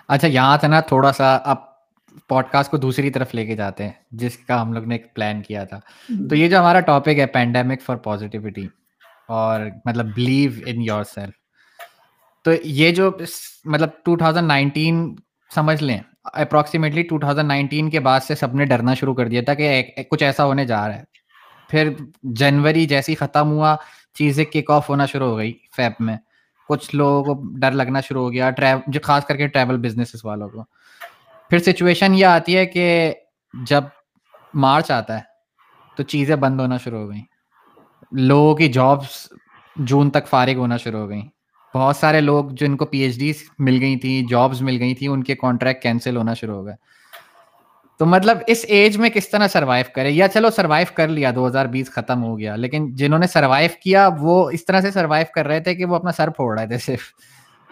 اچھا یہاں سے نا تھوڑا سا اب پوڈ کاسٹ کو دوسری طرف لے کے جاتے ہیں جس کا ہم لوگ نے ایک پلان کیا تھا۔ تو یہ جو ہمارا ٹاپک ہے پینڈیمک فار پازیٹیوٹی اور مطلب بلیو ان یور سیلف تو یہ جو مطلب ٹو تھاؤزینڈ نائنٹین سمجھ لیں اپروکسیمیٹلی ٹو تھاؤزینڈ نائنٹین کے بعد سے سب نے ڈرنا شروع کر دیا تھا کہ کچھ ایسا ہونے جا رہا ہے۔ پھر جنوری جیسی ختم ہوا چیزیں کک آف ہونا شروع ہو گئی فیب میں۔ کچھ لوگوں کو ڈر لگنا شروع ہو گیا جو خاص کر کے ٹریول بزنس والوں کو۔ پھر سچویشن یہ آتی ہے کہ جب مارچ آتا ہے تو چیزیں بند ہونا شروع ہو گئیں۔ لوگوں کی جابس جون تک فارغ ہونا شروع ہو گئیں۔ بہت سارے لوگ جن کو پی ایچ ڈی مل گئی تھیں جابس مل گئی تھیں، ان کے کانٹریکٹ کینسل ہونا شروع ہو گئے۔ تو مطلب اس ایج میں کس طرح سروائو کرے؟ یا چلو سروائو کر لیا دو ہزار بیس ختم ہو گیا لیکن جنہوں نے سروائو کیا وہ اس طرح سے سروائو کر رہے تھے کہ وہ اپنا سر پھوڑ رہے تھے صرف۔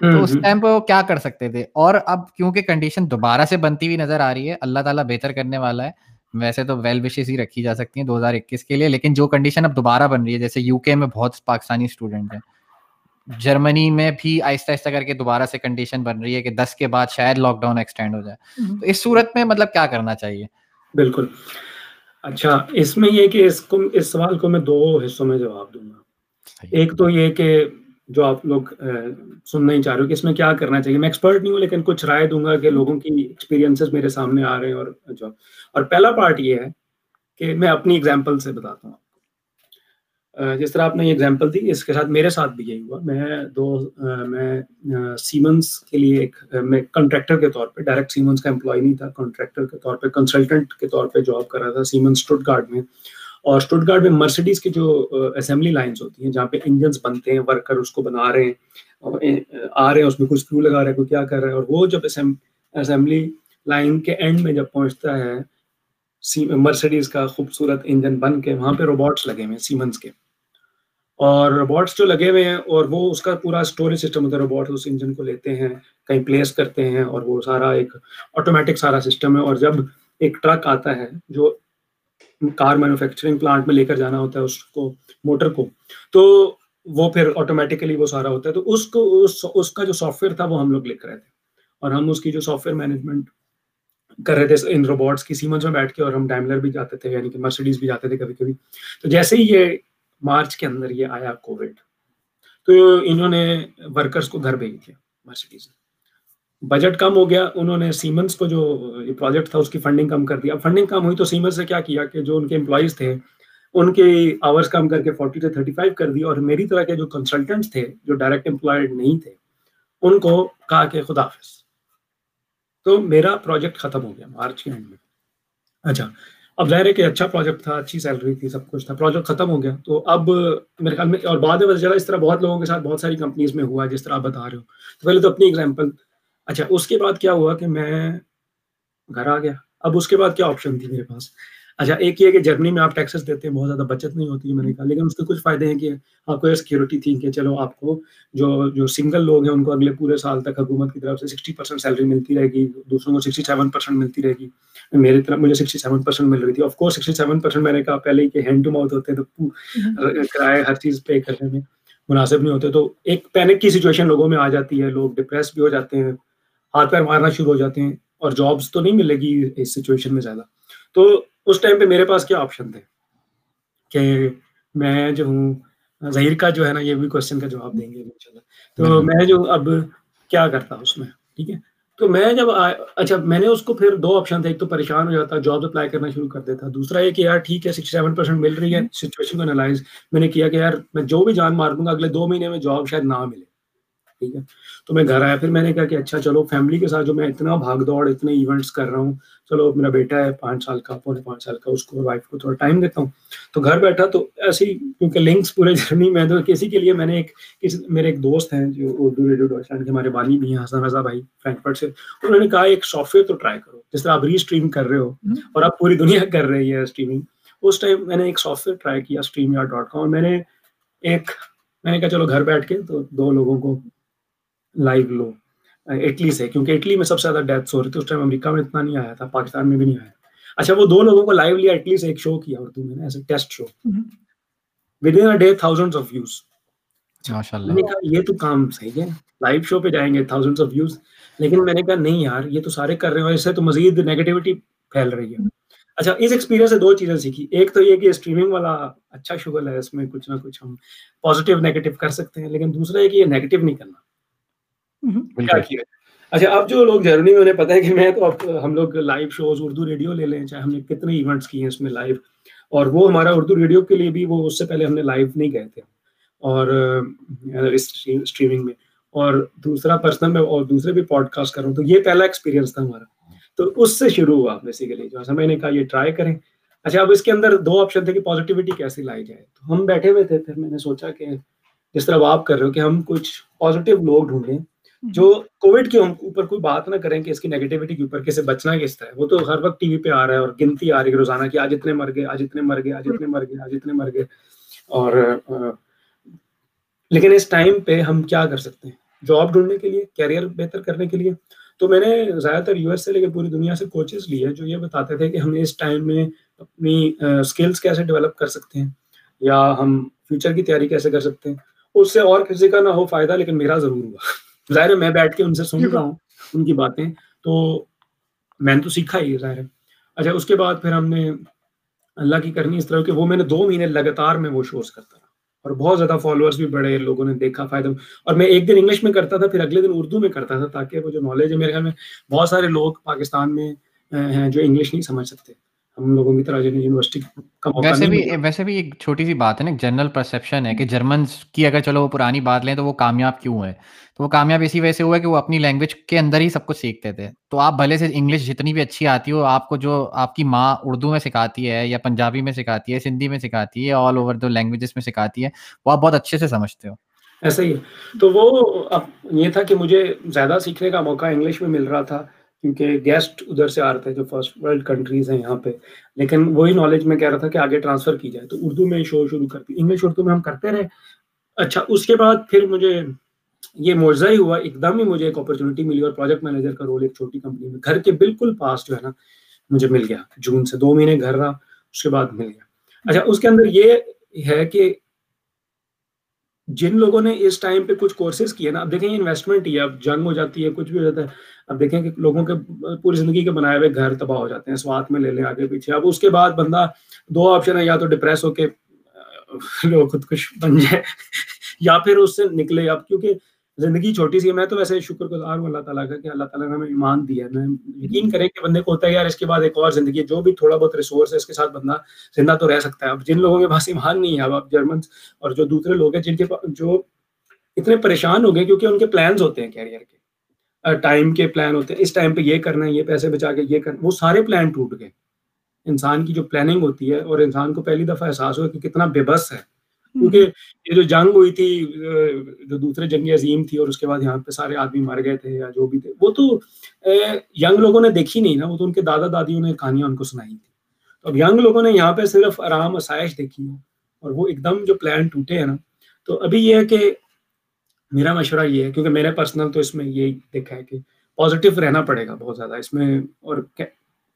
تو اس ٹائم پہ وہ کیا کر سکتے تھے؟ اور اب کیونکہ کنڈیشن دوبارہ سے بنتی ہوئی نظر آ رہی ہے اللہ تعالیٰ بہتر کرنے والا ہے۔ ویسے تو ویل وشز ہی رکھی جا سکتی ہیں دو ہزار اکیس کے لیے لیکن جو کنڈیشن اب دوبارہ بن رہی ہے جیسے یو کے میں بہت پاکستانی اسٹوڈنٹ ہیں۔ جرمنی میں بھی آہستہ آہستہ کر کے دوبارہ سے کنڈیشن بن رہی ہے کہ دس کے بعد شاید لاک ڈاؤن ایکسٹینڈ ہو جائے۔ تو اس صورت میں مطلب کیا کرنا چاہیے؟ بالکل۔ اچھا اس میں یہ کہ اس کو اس سوال کو میں دو حصوں میں جواب دوں گا۔ ایک تو یہ کہ جو آپ لوگ سننا ہی چاہ رہے ہو کہ اس میں کیا کرنا چاہیے۔ میں ایکسپرٹ نہیں ہوں لیکن کچھ رائے دوں گا کہ لوگوں کی ایکسپیرینسز میرے سامنے آ رہے ہیں اور جو۔ اور پہلا پارٹ یہ ہے کہ میں اپنی اگزامپل سے بتاتا ہوں۔ جس طرح آپ نے یہ ایگزامپل دی، اس کے ساتھ میرے ساتھ بھی یہی ہوا۔ میں دو میں سیمنس کے لیے ایک میں کنٹریکٹر کے طور پہ ڈائریکٹ سیمنس کا امپلائی نہیں تھا کنٹریکٹر کے طور پہ کنسلٹنٹ کے طور پہ جاب کر رہا تھا سیمنس اسٹوڈ گارڈ میں۔ اور اسٹوڈ گارڈ میں مرسڈیز کی جو اسمبلی لائنس ہوتی ہیں، جہاں پہ انجنس بنتے ہیں ورکر اس کو بنا رہے ہیں آ رہے ہیں، اس میں کچھ فلو لگا رہے ہیں کوئی کیا کر رہا ہے، اور وہ جب اسمبلی لائن کے اینڈ میں جب پہنچتا ہے مرسڈیز کا خوبصورت انجن بن کے، وہاں پہ روبوٹس لگے ہوئے ہیں سیمنس کے۔ اور روبوٹس جو لگے ہوئے ہیں اور وہ اس کا پورا اسٹوریج سسٹم ہوتا ہے روبوٹ اس انجن کو لیتے ہیں، کہیں پلیس کرتے ہیں اور وہ سارا ایک آٹومیٹک سارا سسٹم ہے اور جب ایک ٹرک آتا ہے جو کار مینوفیکچرنگ پلانٹ میں لے کر جانا ہوتا ہے اس کو موٹر کو، تو وہ پھر آٹومیٹیکلی وہ سارا ہوتا ہے۔ تو اس کو، اس کا جو سافٹ ویئر تھا وہ ہم لوگ لکھ رہے تھے۔ اور ہم اس کی جو سافٹ ویئر مینجمنٹ کر رہے تھے ان روبوٹس کی سیمنس میں بیٹھ کے اور ہم ڈائملر بھی جاتے تھے یعنی کہ مرسڈیز بھی جاتے تھے کبھی کبھی۔ تو جیسے ہی یہ مارچ کے اندر یہ آیا کووڈ۔ تو انہوں نے ورکرس کو گھر بھیج دیا مرسیڈیز نے۔ بجٹ کم ہو گیا، انہوں نے سیمنس کو جو پروجیکٹ تھا اس کی فنڈنگ کم کر دیا فنڈنگ کم ہوئی تو سیمنس نے کیا کیا کہ جو ان کے امپلائیز تھے، ان کے آورس کم کر کے فورٹی سے تھرٹی فائیو کر دی۔ اور میری طرح کے جو کنسلٹنٹس تھے، جو ڈائریکٹ امپلائڈ نہیں تھے، ان کو کہا کہ خدا حافظ۔ تو میرا پروجیکٹ ختم ہو گیا مارچ کے اینڈ میں۔ اچھا اب ظاہر ہے کہ اچھا پروجیکٹ تھا، اچھی سیلری تھی، سب کچھ تھا پروجیکٹ ختم ہو گیا۔ تو اب میرے خیال میں، اور بعد میں چلا، اس طرح بہت لوگوں کے ساتھ بہت ساری کمپنیز میں ہوا جس طرح آپ بتا رہے ہو۔ تو پہلے تو اپنی اگزامپل اچھا اس کے بعد کیا ہوا کہ میں گھر آ گیا۔ اب اس کے بعد کیا آپشن تھی میرے پاس؟ اچھا ایک یہ کہ جرمنی میں آپ ٹیکسز دیتے ہیں بہت زیادہ بچت نہیں ہوتی ہے میں نے کہا لیکن اس کے کچھ فائدے ہیں کہ آپ کو یہ سیکورٹی تھی کہ چلو آپ کو جو جو سنگل لوگ ہیں ان کو اگلے پورے سال تک حکومت کی طرف سے سکسٹی پرسینٹ سیلری ملتی رہے گی دوسروں کو سکسٹی سیون پرسینٹ ملتی رہے گی۔ میری طرف مجھے سکسٹی سیون پرسینٹ مل رہی تھی۔ Of course sixty seven percent میں نے کہا پہلے ہی کہ ہینڈ ٹو ماؤتھ ہوتے ہیں تو کرائے ہر چیز پے کرنے میں مناسب نہیں ہوتے۔ تو ایک پینک کی سچویشن لوگوں میں آ جاتی ہے لوگ ڈپریس بھی ہو جاتے ہیں ہاتھ پیر مارنا شروع ہو جاتے ہیں اور جابس تو نہیں ملے گی اس سچویشن میں زیادہ۔ تو اس ٹائم پہ میرے پاس کیا آپشن تھے؟ کہ میں جو ہوں ظہیر کا جو ہے نا یہ بھی کوشچن کا جواب دیں گے تو میں جو اب کیا کرتا اس میں؟ ٹھیک ہے؟ تو میں جب اچھا میں نے اس کو پھر دو آپشن تھے ایک تو پریشان ہو جاتا جاب اپلائی کرنا شروع کر دیتا دوسرا یہ کہ یار ٹھیک ہے سکسٹی سیون پرسینٹ مل رہی ہے سچویشن کو انالائز میں نے کیا کہ یار میں جو بھی جان مار دوں گا اگلے دو مہینے میں جاب شاید نہ ملے۔ ٹھیک ہے۔ تو میں گھر آیا پھر میں نے کہا کہ اچھا چلو فیملی کے ساتھ جو میں اتنا بھاگ دوڑ اتنے ایونٹس کر رہا ہوں چلو میرا بیٹا ہے پانچ سال کا پونے پانچ سال کا اس کو وائف کو تھوڑا ٹائم دیتا ہوں۔ تو گھر بیٹھا تو ایسی کیونکہ لنکس پورے جرنی میں تو کسی کے لیے میں نے ایک میرے ایک دوست ہیں جو اردو ریڈیو ڈوچلینڈ کے ہمارے بانی بھی ہیں حسن رضا بھائی فرینکفرٹ سے۔ انہوں نے کہا ایک سافٹ ویئر تو ٹرائی کرو جس طرح آپ ری اسٹریم کر رہے ہو اور آپ پوری دنیا کر رہی ہے اسٹریمنگ اس ٹائم میں نے ایک سافٹ ویئر ٹرائی کیا اسٹریم یار ڈاٹ کام اور میں نے ایک میں نے کہا چلو گھر بیٹھ کے تو دو لوگوں کو لائیو لو اٹلی سے کیونکہ اٹلی میں سب سے زیادہ ڈیتھس ہو رہی تھی اس ٹائم امریکہ میں اتنا نہیں آیا تھا پاکستان میں بھی نہیں آیا۔ اچھا وہ دو لوگوں کو لائیو لیا اٹلی سے ایک شو کیا اردو میں ایسے test show within day thousand of views یہ تو کام صحیح ہے لائیو شو پہ جائیں گے تھاؤزینڈ آف ویوز لیکن میں نے کہا نہیں یار یہ تو سارے کر رہے ہیں اس سے تو مزید نیگیٹیوٹی پھیل رہی ہے۔ اچھا اس ایکسپیرینس سے دو چیزیں سیکھی۔ ایک تو یہ کہ اسٹریمنگ والا اچھا شغل ہے اس میں کچھ نہ کچھ ہم پازیٹیو نیگیٹو کر سکتے ہیں لیکن دوسرا یہ کہ یہ نیگیٹو نہیں کرنا۔ اچھا اب جو لوگ جرنی میں انہیں پتا ہے کہ میں تو اب ہم لوگ لائیو شوز اردو ریڈیو لے لیں چاہے ہم نے کتنے ایونٹس کیے ہیں اس میں لائیو اور وہ ہمارا اردو ریڈیو کے لیے بھی وہ اس سے پہلے ہم نے لائیو نہیں گئے تھے اور اسٹریمنگ میں اور دوسرا پرسنل میں اور دوسرے بھی پوڈ کاسٹ کر رہا ہوں تو یہ پہلا ایکسپیرینس تھا ہمارا۔ تو اس سے شروع ہوا بیسیکلی جو ایسا میں نے کہا یہ ٹرائی کریں۔ اچھا اب اس کے اندر دو آپشن تھے کہ پازیٹیوٹی کیسے لائی جائے۔ تو ہم بیٹھے ہوئے تھے پھر میں نے سوچا کہ جس طرح آپ کر رہے ہو کہ ہم کچھ پازیٹیو لوگ ڈھونڈیں۔ جو کووڈ کے اوپر کوئی بات نہ کریں کہ اس کی نیگیٹیوٹی کے اوپر کیسے بچنا کس طرح وہ تو ہر وقت ٹی وی پہ آ رہا ہے اور گنتی آ رہی ہے روزانہ کی، آج اتنے مر گئے، آج اتنے مر گئے، آج اتنے مر گئے، آج اتنے مر گئے۔ اور لیکن اس ٹائم پہ ہم کیا کر سکتے ہیں؟ جاب ڈھونڈنے کے لیے کیریئر بہتر کرنے کے لیے۔ تو میں نے زیادہ تر یو ایس سے لے کے پوری دنیا سے کوچز لیے جو یہ بتاتے تھے کہ ہم اس ٹائم میں اپنی اسکلس کیسے ڈیولپ کر سکتے ہیں؟ یا ہم فیوچر کی تیاری کیسے کر سکتے ہیں؟ اس سے اور کسی کا نہ ہو فائدہ، لیکن میرا ضرور ہوا۔ ظاہر ہے میں بیٹھ کے ان سے سن رہا ہوں ان کی باتیں۔ تو میں نے تو سیکھا ہی ظاہر۔ ہے اچھا اس کے بعد پھر ہم نے اللہ کی کرنی اس طرح کہ وہ میں نے دو مہینے لگاتار میں وہ شوز کرتا رہا۔ اور بہت زیادہ فالوورس بھی بڑے لوگوں نے دیکھا فائدہ۔ اور میں ایک دن انگلش میں کرتا تھا پھر اگلے دن اردو میں کرتا تھا تاکہ وہ جو نالج ہے میرے خیال میں بہت سارے لوگ پاکستان میں ہیں جو انگلش نہیں سمجھ سکتے۔ ہم لوگوں کی طرح یونیورسٹی کا ویسے بھی ویسے بھی ایک چھوٹی سی بات ہے نا جنرل پرسپشن ہے کہ جرمنس کی اگر چلو وہ پرانی بات لیں تو وہ کامیاب کیوں ہے تو وہ کامیاب اسی وجہ سے ہوا کہ وہ اپنی لینگویج کے اندر ہی سب کچھ سیکھتے تھے۔ تو آپ بھلے سے انگلش جتنی بھی اچھی آتی ہو آپ کو جو آپ کی ماں اردو میں سکھاتی ہے یا پنجابی میں سکھاتی ہے سندھی میں سکھاتی ہے آل اوور دا لینگویجز میں سکھاتی ہے وہ آپ بہت اچھے سے سمجھتے ہو۔ ایسا ہی تو وہ اب یہ تھا کہ مجھے زیادہ سیکھنے کا موقع انگلش میں مل رہا تھا۔ کیونکہ گیسٹ ادھر سے آ رہے تھے جو فرسٹ ورلڈ کنٹریز ہیں یہاں پہ۔ لیکن وہی نالج میں کہہ رہا تھا کہ آگے ٹرانسفر کی جائے۔ تو اردو میں شو شروع کرتی انگلش اردو میں ہم کرتے رہے۔ اچھا اس کے بعد پھر مجھے یہ معاوضہ ہی ہوا۔ ایک دم ہی مجھے ایک اپرچونیٹی ملی اور پروجیکٹ مینیجر کا رول ایک چھوٹی کمپنی میں۔ گھر کے بالکل پاس جو ہے نا، مجھے مل گیا۔ جون سے دو مہینے گھر رہا، اس کے بعد مل گیا۔ اچھا اس کے اندر یہ ہے کہ جن لوگوں نے اس ٹائم پہ کچھ کورسز کیے نا، اب دیکھیں انویسٹمنٹ ہی ہے، اب جنگ ہو جاتی ہے، کچھ بھی ہو جاتا ہے۔ اب دیکھیں کہ لوگوں کے پوری زندگی کے بنائے ہوئے گھر تباہ ہو جاتے ہیں، سوات میں لے لیں، آگے پیچھے۔ اب اس کے بعد بندہ دو آپشن ہے یا تو ڈپریس ہو کے لوگ خود کش بن جائے، یا پھر اس سے نکلے۔ اب کیونکہ زندگی چھوٹی سی ہے، میں تو ویسے شکر گزار ہوں اللہ تعالیٰ کا کہ اللہ تعالیٰ نے ہمیں ایمان دیا ہے۔ میں یقین کریں کہ بندے کو ہوتا ہے یار، اس کے بعد ایک اور زندگی ہے، جو بھی تھوڑا بہت ریسورس ہے اس کے ساتھ بندہ زندہ تو رہ سکتا ہے۔ اب جن لوگوں کے پاس ایمان نہیں ہے، اب آپ جرمن اور جو دوسرے لوگ ہیں، جن کے پاس جو اتنے پریشان ہو گئے کیونکہ ان کے پلانس ہوتے ہیں کیریئر کے۔ ٹائم کے پلان ہوتے ہیں، اس ٹائم پہ یہ کرنا ہے، یہ پیسے بچا کے یہ کرنا وہ سارے پلان ٹوٹ گئے۔ انسان کی جو پلاننگ ہوتی ہے اور انسان کو پہلی دفعہ احساس ہوا کہ کتنا بے بس ہے۔ کیونکہ یہ جو جنگ ہوئی تھی جو دوسرے جنگ عظیم تھی اور اس کے بعد یہاں پہ سارے آدمی مر گئے تھے یا جو بھی تھے وہ تو ینگ لوگوں نے دیکھی نہیں نا وہ تو ان کے دادا دادیوں نے کہانیاں ان کو سنائی تھی۔ تو اب ینگ لوگوں نے یہاں پہ صرف آرام آسائش دیکھی ہے اور وہ ایک دم جو پلان ٹوٹے ہیں نا تو ابھی یہ ہے کہ میرا مشورہ یہ ہے کیونکہ میرے پرسنل تو اس میں یہی دیکھا ہے کہ پازیٹیو رہنا پڑے گا بہت زیادہ اس میں اور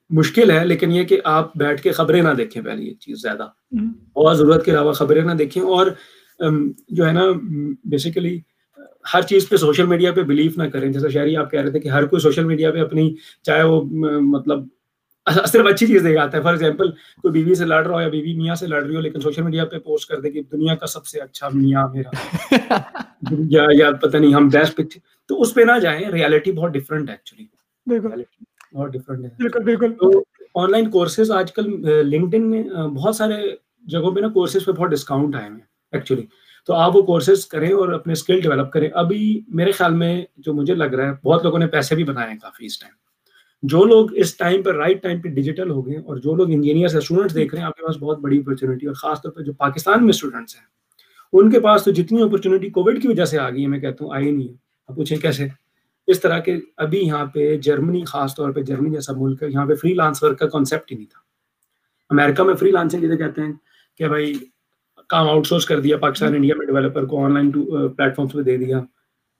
مشکل ہے لیکن یہ کہ آپ بیٹھ کے خبریں نہ دیکھیں پہلے یہ چیز زیادہ۔ بہت ضرورت کے علاوہ خبریں نہ دیکھیں۔ اور جو ہے نا بیسیکلی ہر چیز پہ سوشل میڈیا پہ بلیو نہ کریں۔ جیسے شہری آپ کہہ رہے تھے کہ ہر کوئی سوشل میڈیا پہ اپنی چاہے وہ مطلب صرف اچھی چیز دیکھ آتا ہے۔ فار ایگزامپل کوئی بیوی سے لڑ رہا ہو یا بیوی میاں سے لڑ رہی ہو لیکن سوشل میڈیا پہ پوسٹ کر دے کہ دنیا کا سب سے اچھا میاں میرا۔ یا یا پتہ نہیں ہم بیسٹ پکچر تو اس پہ نہ جائیں ریالٹی بہت ڈفرینٹ ہے ایکچولی بہت ڈفرینٹ ہے بالکل بالکل۔ تو آن لائن کورسز آج کل لنکڈ ان میں بہت سارے جگہوں پہ نا کورسز پہ بہت ڈسکاؤنٹ آئے ہیں ایکچولی تو آپ وہ کورسز کریں اور اپنے اسکل ڈیولپ کریں۔ ابھی میرے خیال میں جو مجھے لگ رہا ہے بہت لوگوں نے پیسے بھی بنائے ہیں کافی اس ٹائم جو لوگ اس ٹائم پہ رائٹ ٹائم پہ ڈیجیٹل ہو گئے اور جو لوگ انجینئر سے اسٹوڈنٹس دیکھ رہے ہیں آپ کے پاس بہت بڑی اپرچونیٹی اور خاص طور پہ جو پاکستان میں اسٹوڈنٹس ہیں ان کے پاس تو جتنی اپرچونیٹی کووڈ کی وجہ سے آ گئی ہے میں کہتا ہوں آئی نہیں ہے۔ آپ پوچھیں کیسے؟ اس طرح کے ابھی یہاں پہ جرمنی خاص طور پہ جرمنی جیسا ملک ہے یہاں پہ فری لانس ورک کا کانسیپٹ ہی نہیں تھا۔ امریکہ میں فری لانسنگ جسے کہتے ہیں کہ بھائی کام آؤٹ سورس کر دیا پاکستان انڈیا میں ڈیولپر کو آن لائن پلیٹ فارمس پہ دے دیا۔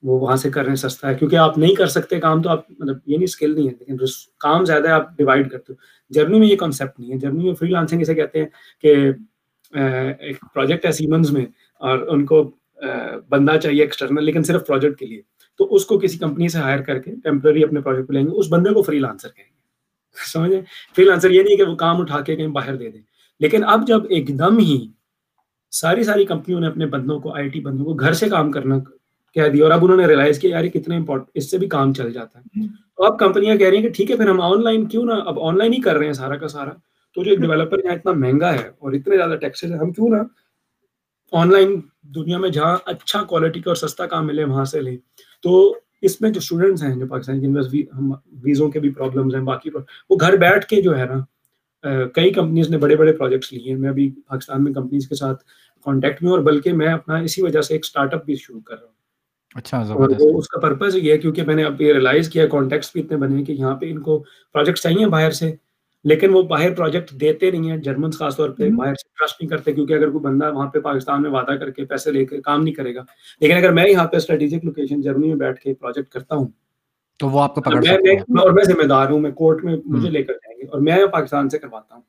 وہ وہاں سے کرنے سستا ہے۔ کیونکہ آپ نہیں کر سکتے کام تو آپ مطلب یہ نہیں اسکل نہیں ہے لیکن کام زیادہ ہے آپ ڈیوائڈ کرتے ہو۔ جرمنی میں یہ کانسیپٹ نہیں ہے۔ جرمنی میں فری لانسنگ اسے کہتے ہیں کہ ایک پروجیکٹ ہے سیمنز میں اور ان کو بندہ چاہیے ایکسٹرنل لیکن صرف پروجیکٹ کے لیے۔ تو اس کو کسی کمپنی سے ہائر کر کے ٹیمپرری اپنے پروجیکٹ پہ لیں گے اس بندے کو فری لانسر کہیں گے۔ سمجھیں فری لانسر یہ نہیں کہ وہ کام اٹھا کے کہیں باہر دے دیں لیکن اب جب ایک دم ہی ساری ساری کمپنیوں نے اپنے بندوں کو آئی ٹی بندوں کو گھر سے کام کرنا کہہ دیا اور اب انہوں نے ریلائز کیا یار یہ کتنا امپورٹنٹ اس سے بھی کام چل جاتا ہے۔ تو اب کمپنیاں کہہ رہی ہیں کہ ٹھیک ہے پھر ہم آن لائن کیوں نہ اب آن لائن ہی کر رہے ہیں سارا کا سارا۔ تو جو ایک ڈیولپر یہاں اتنا مہنگا ہے اور اتنے زیادہ ٹیکسز ہیں ہم کیوں نہ آن لائن دنیا میں جہاں اچھا کوالٹی کا اور سستا کام ملے وہاں سے لیں۔ تو اس میں جو اسٹوڈنٹس ہیں جو پاکستان کے ویزوں کے بھی پرابلمس ہیں باقی وہ گھر بیٹھ کے جو ہے نا کئی کمپنیز نے بڑے بڑے پروجیکٹس لیے ہیں۔ میں ابھی پاکستان میں کمپنیز کے ساتھ کانٹیکٹ میں اور بلکہ میں اپنا اسی وجہ سے ایک اسٹارٹ اپ بھی شروع کر رہا ہوں۔ اچھا اور وہ اس کا پرپز یہ ہے کیونکہ میں نے اب یہ ریلائز کیا کانٹیکٹس بھی اتنے بنے کہ یہاں پہ ان کو پروجیکٹس چاہیے باہر سے۔ لیکن وہ باہر پروجیکٹ دیتے نہیں ہیں جرمن خاص طور پہ باہر سے ٹرسٹ نہیں کرتے کیونکہ اگر کوئی بندہ وہاں پہ پاکستان میں وعدہ کر کے پیسے لے کے کام نہیں کرے گا۔ لیکن اگر میں یہاں پہ اسٹریٹجک لوکیشن جرمنی میں بیٹھ کے پروجیکٹ کرتا ہوں۔ تو وہ آپ کو پکڑ اور میں ذمہ دار ہوں میں کورٹ میں مجھے لے کر جائیں گے۔ اور میں پاکستان سے کرواتا ہوں۔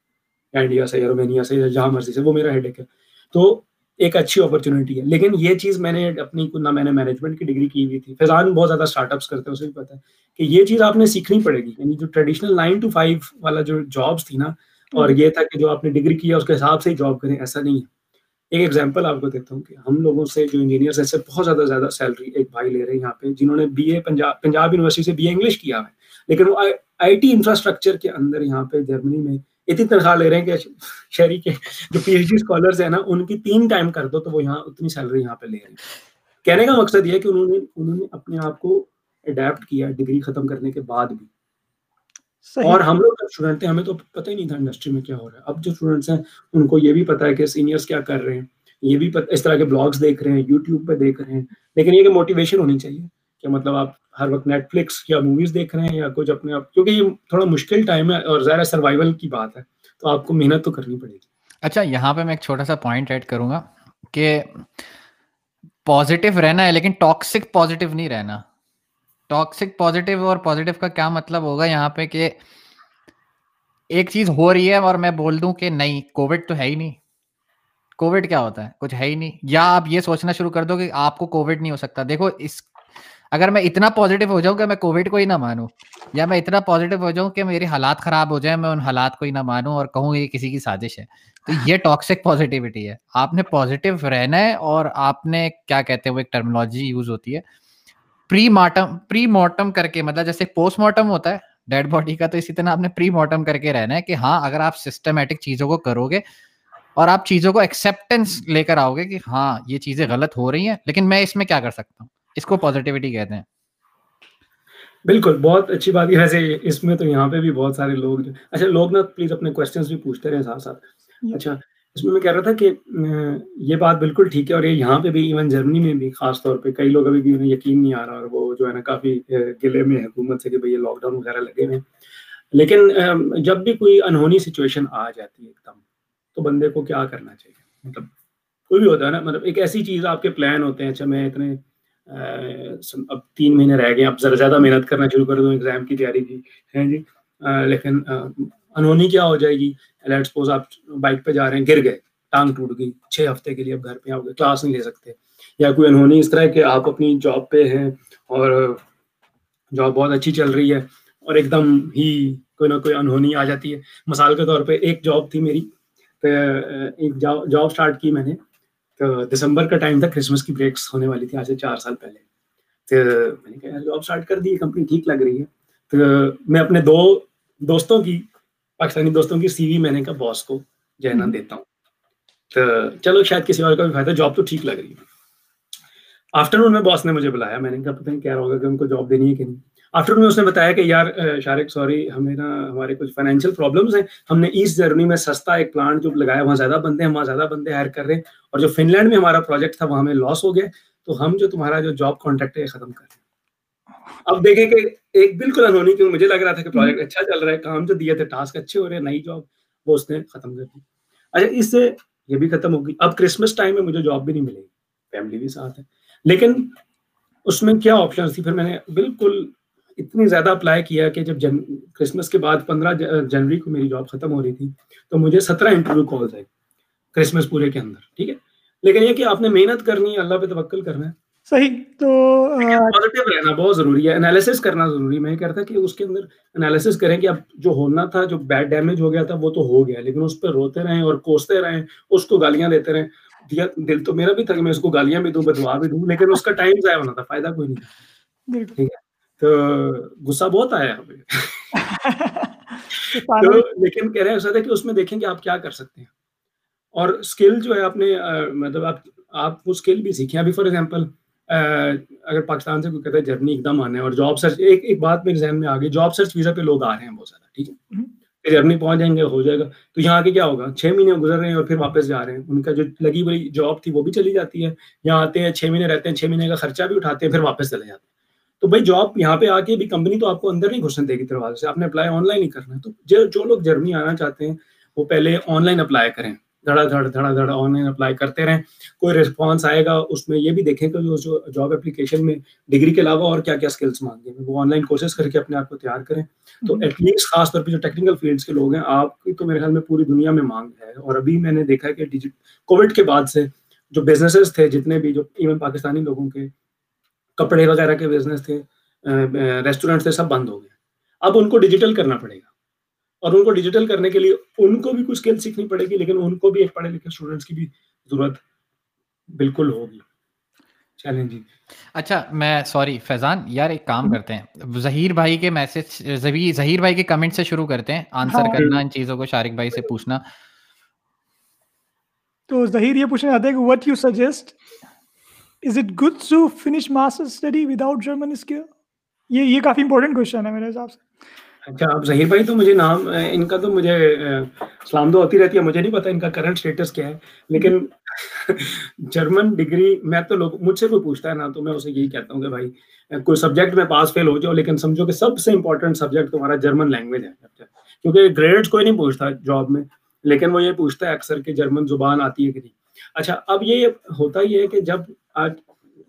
انڈیا سے یا رومینیا سے یا جہاں مرضی سے وہ میرا ہیڈ ایک ہے۔ تو ایک اچھی اپرچونیٹی ہے۔ لیکن یہ چیز میں نے اپنی نہ میں نے مینجمنٹ کی ڈگری کی ہوئی تھی۔ فیضان بہت زیادہ اسٹارٹ اپس کرتے ہیں، اسے بھی پتا ہے کہ یہ چیز آپ نے سیکھنی پڑے گی۔ یعنی جو ٹریڈیشنل نائن ٹو فائیو والا جو جابس تھی نا، اور یہ تھا کہ جو آپ نے ڈگری کیا اس کے حساب سے ہی جاب کریں، ایسا نہیں ہے۔ ایک ایگزامپل آپ کو دیتا ہوں کہ ہم لوگوں سے جو انجینئر سے بہت زیادہ زیادہ سیلری ایک بھائی لے رہے ہیں یہاں پہ، جنہوں نے B A Punjab Punjab university سے بی اے انگلش کیا ہے۔ لیکن وہ آئی ٹی انفراسٹرکچر کے اندر یہاں پہ جرمنی میں اتنی تنخواہ لے رہے ہیں کہ شہری کے جو پی ایچ ڈی اسکالرس ہیں نا ان کی تین ٹائم کر دو تو وہ یہاں اتنی سیلری یہاں پہ لے رہے ہیں۔ کہنے کا مقصد یہ ہے کہ انہوں نے انہوں نے اپنے آپ کو اڈیپٹ کیا ڈگری ختم کرنے کے بعد بھی۔ اور ہم لوگ اسٹوڈنٹ ہیں ہمیں تو پتہ ہی نہیں تھا انڈسٹری میں کیا ہو رہا ہے۔ اب جو اسٹوڈنٹس ہیں ان کو یہ بھی پتا ہے کہ سینئرس کیا کر رہے ہیں۔ یہ بھی اس طرح کے بلاگس دیکھ رہے ہیں یوٹیوب پہ دیکھ رہے ہیں۔ لیکن یہ کہ موٹیویشن ہونی چاہیے۔ کہ مطلب آپ ہر وقت نیٹ فلکس یا موویز دیکھ رہے ہیں یا کچھ اپنے آپ کیونکہ یہ تھوڑا مشکل ٹائم ہے اور ظاہر سروائول کی بات ہے، تو آپ کو محنت تو کرنی پڑے گی۔ اچھا یہاں پہ میں ایک چھوٹا سا پوائنٹ ایڈ کروں گا کہ پازیٹیو رہنا ہے لیکن ٹاکسک پازیٹیو نہیں رہنا۔ ٹاکسک پازیٹیو اور پازیٹیو کا کیا مطلب ہوگا یہاں پہ کہ ایک چیز ہو رہی ہے اور میں بول دوں کہ نہیں کووڈ تو ہے ہی نہیں۔ کووڈ کیا ہوتا ہے؟ کچھ ہے ہی نہیں۔ یا آپ یہ سوچنا شروع کر دو کہ آپ کو کووڈ نہیں ہو سکتا۔ دیکھو، اس اگر میں اتنا پازیٹیو ہو جاؤں کہ میں کووڈ کو ہی نہ مانوں، یا میں اتنا پازیٹیو ہو جاؤں کہ میری حالات خراب ہو جائیں، میں ان حالات کو ہی نہ مانوں اور کہوں یہ کسی کی سازش ہے۔ تو یہ ٹاکسک پازیٹیوٹی ہے۔ آپ نے پازیٹیو رہنا ہے اور آپ نے کیا کہتے ہیں، وہ ایک ٹرمنالوجی یوز ہوتی ہے۔ پری مارٹم پری مارٹم کر کے مطلب جیسے پوسٹ مارٹم ہوتا ہے ڈیڈ باڈی کا، تو اسی طرح آپ نے پری مارٹم کر کے رہنا ہے کہ ہاں اگر آپ سسٹمیٹک چیزوں کو کرو گے اور آپ چیزوں کو ایکسیپٹینس لے کر آؤ گے کہ ہاں یہ چیزیں غلط ہو رہی ہیں، لیکن میں اس میں کیا کر سکتا ہوں؟ اس کو پازیٹیوٹی کہتے ہیں۔ بالکل بہت اچھی بات۔ ہے ویسے اس میں تو یہاں پہ بھی بہت سارے لوگ جو اچھا لوگ نا پلیز اپنے کوشچنس بھی پوچھتے رہے ساتھ ساتھ۔ اچھا اس میں میں کہہ رہا تھا کہ یہ بات بالکل ٹھیک ہے اور یہ یہاں پہ بھی ایون جرمنی میں بھی خاص طور پہ کئی لوگ ابھی بھی انہیں یقین نہیں آ رہا اور وہ جو ہے نا کافی گلے میں حکومت سے کہ بھائی یہ لاک ڈاؤن وغیرہ لگے ہوئے لیکن جب بھی کوئی انہونی سچویشن آ جاتی ہے ایک دم تو بندے کو کیا کرنا چاہیے؟ مطلب کوئی بھی ہوتا ہے نا مطلب ایک ایسی چیز آپ کے پلان ہوتے ہیں اچھا میں اتنے اب تین مہینے رہ گئے، اب ذرا زیادہ محنت کرنا شروع کر دوں ایگزام کی تیاری کی، ہے جی؟ لیکن انہونی کیا ہو جائے گی؟ لیٹ سپوز آپ بائک پہ جا رہے ہیں، گر گئے، ٹانگ ٹوٹ گئی، چھ ہفتے کے لیے اب گھر پہ آؤ گے کلاس نہیں لے سکتے۔ یا کوئی انہونی اس طرح کہ آپ اپنی جاب پہ ہیں اور جاب بہت اچھی چل رہی ہے اور ایک دم ہی کوئی نہ کوئی انہونی آ جاتی ہے۔ مثال کے طور پہ ایک جاب تھی میری ایک جاب اسٹارٹ کی میں نے۔ تو دسمبر کا ٹائم تھا کرسمس کی بریکس ہونے والی تھی، آج سے چار سال پہلے۔ تو میں نے کہا جاب اسٹارٹ کر دی کمپنی ٹھیک لگ رہی ہے۔ تو میں اپنے دو دوستوں کی، پاکستانی دوستوں کی سی وی میں نے کہا باس کو جو ہے نا دیتا ہوں۔ تو چلو، شاید کسی اور کا بھی فائدہ جاب تو ٹھیک لگ رہی ہے۔ آفٹر نون میں باس نے مجھے بلایا، میں نے کہا، پتہ نہیں کیا ہوگا کہ ان کو جاب دینی ہے کہ نہیں؟ آفٹر میں اس نے بتایا کہ یار شارق سوری ہمیں نا، ہمارے کچھ فائنینشیل پرابلمس ہیں۔ ہم نے ایسٹ جرمنی میں سستا ایک پلانٹ جو لگایا، وہاں زیادہ بندے ہیں، وہاں زیادہ بندے ہائر کر رہے ہیں۔ اور جو فن لینڈ میں ہمارا پروجیکٹ تھا وہاں ہمیں لاس ہو گیا۔ تو ہم جو تمہارا جو جاب کانٹریکٹ ہے ختم کر رہے ہیں۔ اب دیکھیں کہ ایک بالکل انہونی کیوں مجھے لگ رہا تھا کہ پروجیکٹ اچھا چل رہا ہے، کام جو دیا تھا ٹاسک اچھے ہو رہے ہیں، نئی جاب وہ اس نے ختم کر دی۔ اچھا اس سے یہ بھی ختم ہوگی۔ اب کرسمس ٹائم میں مجھے جاب بھی نہیں ملے گی۔ فیملی بھی ساتھ ہے۔ لیکن اس میں کیا آپشن تھی؟ پھر میں نے بالکل اتنی زیادہ اپلائی کیا کہ جب جن کرسمس کے بعد پندرہ جنوری کو میری جاب ختم ہو رہی تھی تو مجھے سترہ انٹرویو کالز آئے کرسمس پورے کے اندر ٹھیک ہے؟ لیکن یہ کہ آپ نے محنت کرنی ہے اللہ پہ توکل کرنا ہے۔ صحیح تو پازیٹیو رہنا بہت ضروری ہے انالیسس کرنا ضروری میں کہتا کہ اس کے اندر انالیسس کریں کہ اب جو ہونا تھا جو بیڈ ڈیمیج ہو گیا تھا وہ تو ہو گیا لیکن اس پہ روتے رہیں اور کوستے رہیں اس کو گالیاں دیتے رہیں۔ دل تو میرا بھی تھا کہ میں اس کو گالیاں بھی دوں بدوا بھی دوں لیکن اس کا ٹائم ضائع ہونا تھا فائدہ کوئی نہیں ٹھیک ہے؟ تو غصہ بہت آیا تو لیکن کہہ رہے ہیں کہ اس میں دیکھیں کہ آپ کیا کر سکتے ہیں۔ اور اسکل جو ہے آپ نے مطلب آپ آپ وہ اسکل بھی سیکھیں۔ ابھی فار ایگزامپل اگر پاکستان سے کوئی کہتا ہے جرنی ایک دم آنے اور جاب سرچ ایک ایک بات میرے ذہن میں آ گئی۔ جاب سرچ ویزا پہ لوگ آ رہے ہیں بہت زیادہ ٹھیک ہے؟ جرنی پہنچ جائیں گے ہو جائے گا۔ تو یہاں کے کیا ہوگا؟ چھ مہینے گزر رہے ہیں اور پھر واپس جا رہے ہیں۔ ان کا جو لگی بڑی جاب تھی وہ بھی چلی جاتی ہے۔ یہاں آتے ہیں چھ مہینے رہتے ہیں چھ مہینے کا خرچہ بھی اٹھاتے ہیں پھر واپس چلے جاتے ہیں۔ تو بھائی جاب یہاں پہ آ کے بھی کمپنی تو آپ کو اندر نہیں گھسنے دے گی دروازے سے آپ نے اپلائی آن لائن ہی کرنا ہے۔ تو جو لوگ جرمنی آنا چاہتے ہیں وہ پہلے آن لائن اپلائی کریں۔ دھڑا دھڑ دھڑا دھڑ آن لائن اپلائی کرتے رہیں۔ کوئی رسپانس آئے گا اس میں یہ بھی دیکھیں کہ جو جاب اپلیکیشن میں ڈگری کے علاوہ اور کیا کیا اسکلس مانگے ہیں۔ وہ آن لائن کورسز کر کے اپنے آپ کو تیار کریں۔ تو ایٹ لیسٹ خاص طور پہ جو ٹیکنیکل فیلڈس کے لوگ ہیں آپ کی تو میرے خیال میں پوری دنیا میں مانگ ہے۔ اور ابھی میں نے دیکھا کہ کووڈ کے بعد سے جو بزنسز تھے جتنے بھی جو ایون پاکستانی لوگوں کے کپڑے وغیرہ کے بزنس تھے ریسٹورینٹ تھے سب بند ہو گئے۔ اب ان کو ڈیجیٹل کرنا پڑے گا۔ اور ان کو ڈیجیٹل کرنے کے لیے ان کو بھی کچھ اسکل سیکھنی پڑے گی لیکن ان کو بھی ایک پڑھے لکھے اسٹوڈنٹس کی بھی ضرورت بالکل ہوگی۔ جی۔ اچھا میں سوری فیضان یار ایک کام کرتے ہیں۔ ظہیر بھائی کے میسج ظہیر بھائی کے کمنٹ سے شروع کرتے ہیں۔ آنسر ہاں۔ کرنا ان چیزوں کو شارق بھائی سے پوچھنا۔ تو ظہیر یہ پوچھنا چاہتے ہیں کہ what you suggest is it good to finish master study without German skill یہ یہ کافی امپورٹنٹ کوشچن ہے میرے حساب سے۔ اچھا اب ظہیر بھائی، تو مجھے نام، ان کا تو مجھے سلام دو ہوتی رہتی ہے، مجھے نہیں پتا ان کا کرنٹ اسٹیٹس کیا ہے، لیکن جرمن ڈگری میں تو لوگ، مجھ سے کوئی پوچھتا ہے نا، تو میں اسے یہی کہتا ہوں کہ بھائی، کوئی سبجیکٹ میں پاس فیل ہو جاؤ، لیکن سمجھو کہ سب سے امپورٹنٹ سبجیکٹ تمہارا جرمن لینگویج ہے۔ کیونکہ گریڈ کوئی نہیں پوچھتا جاب میں، لیکن وہ یہ پوچھتا ہے اکثر کہ جرمن زبان آتی ہے کہ نہیں۔ اچھا اب یہ ہوتا ہی ہے کہ جب آج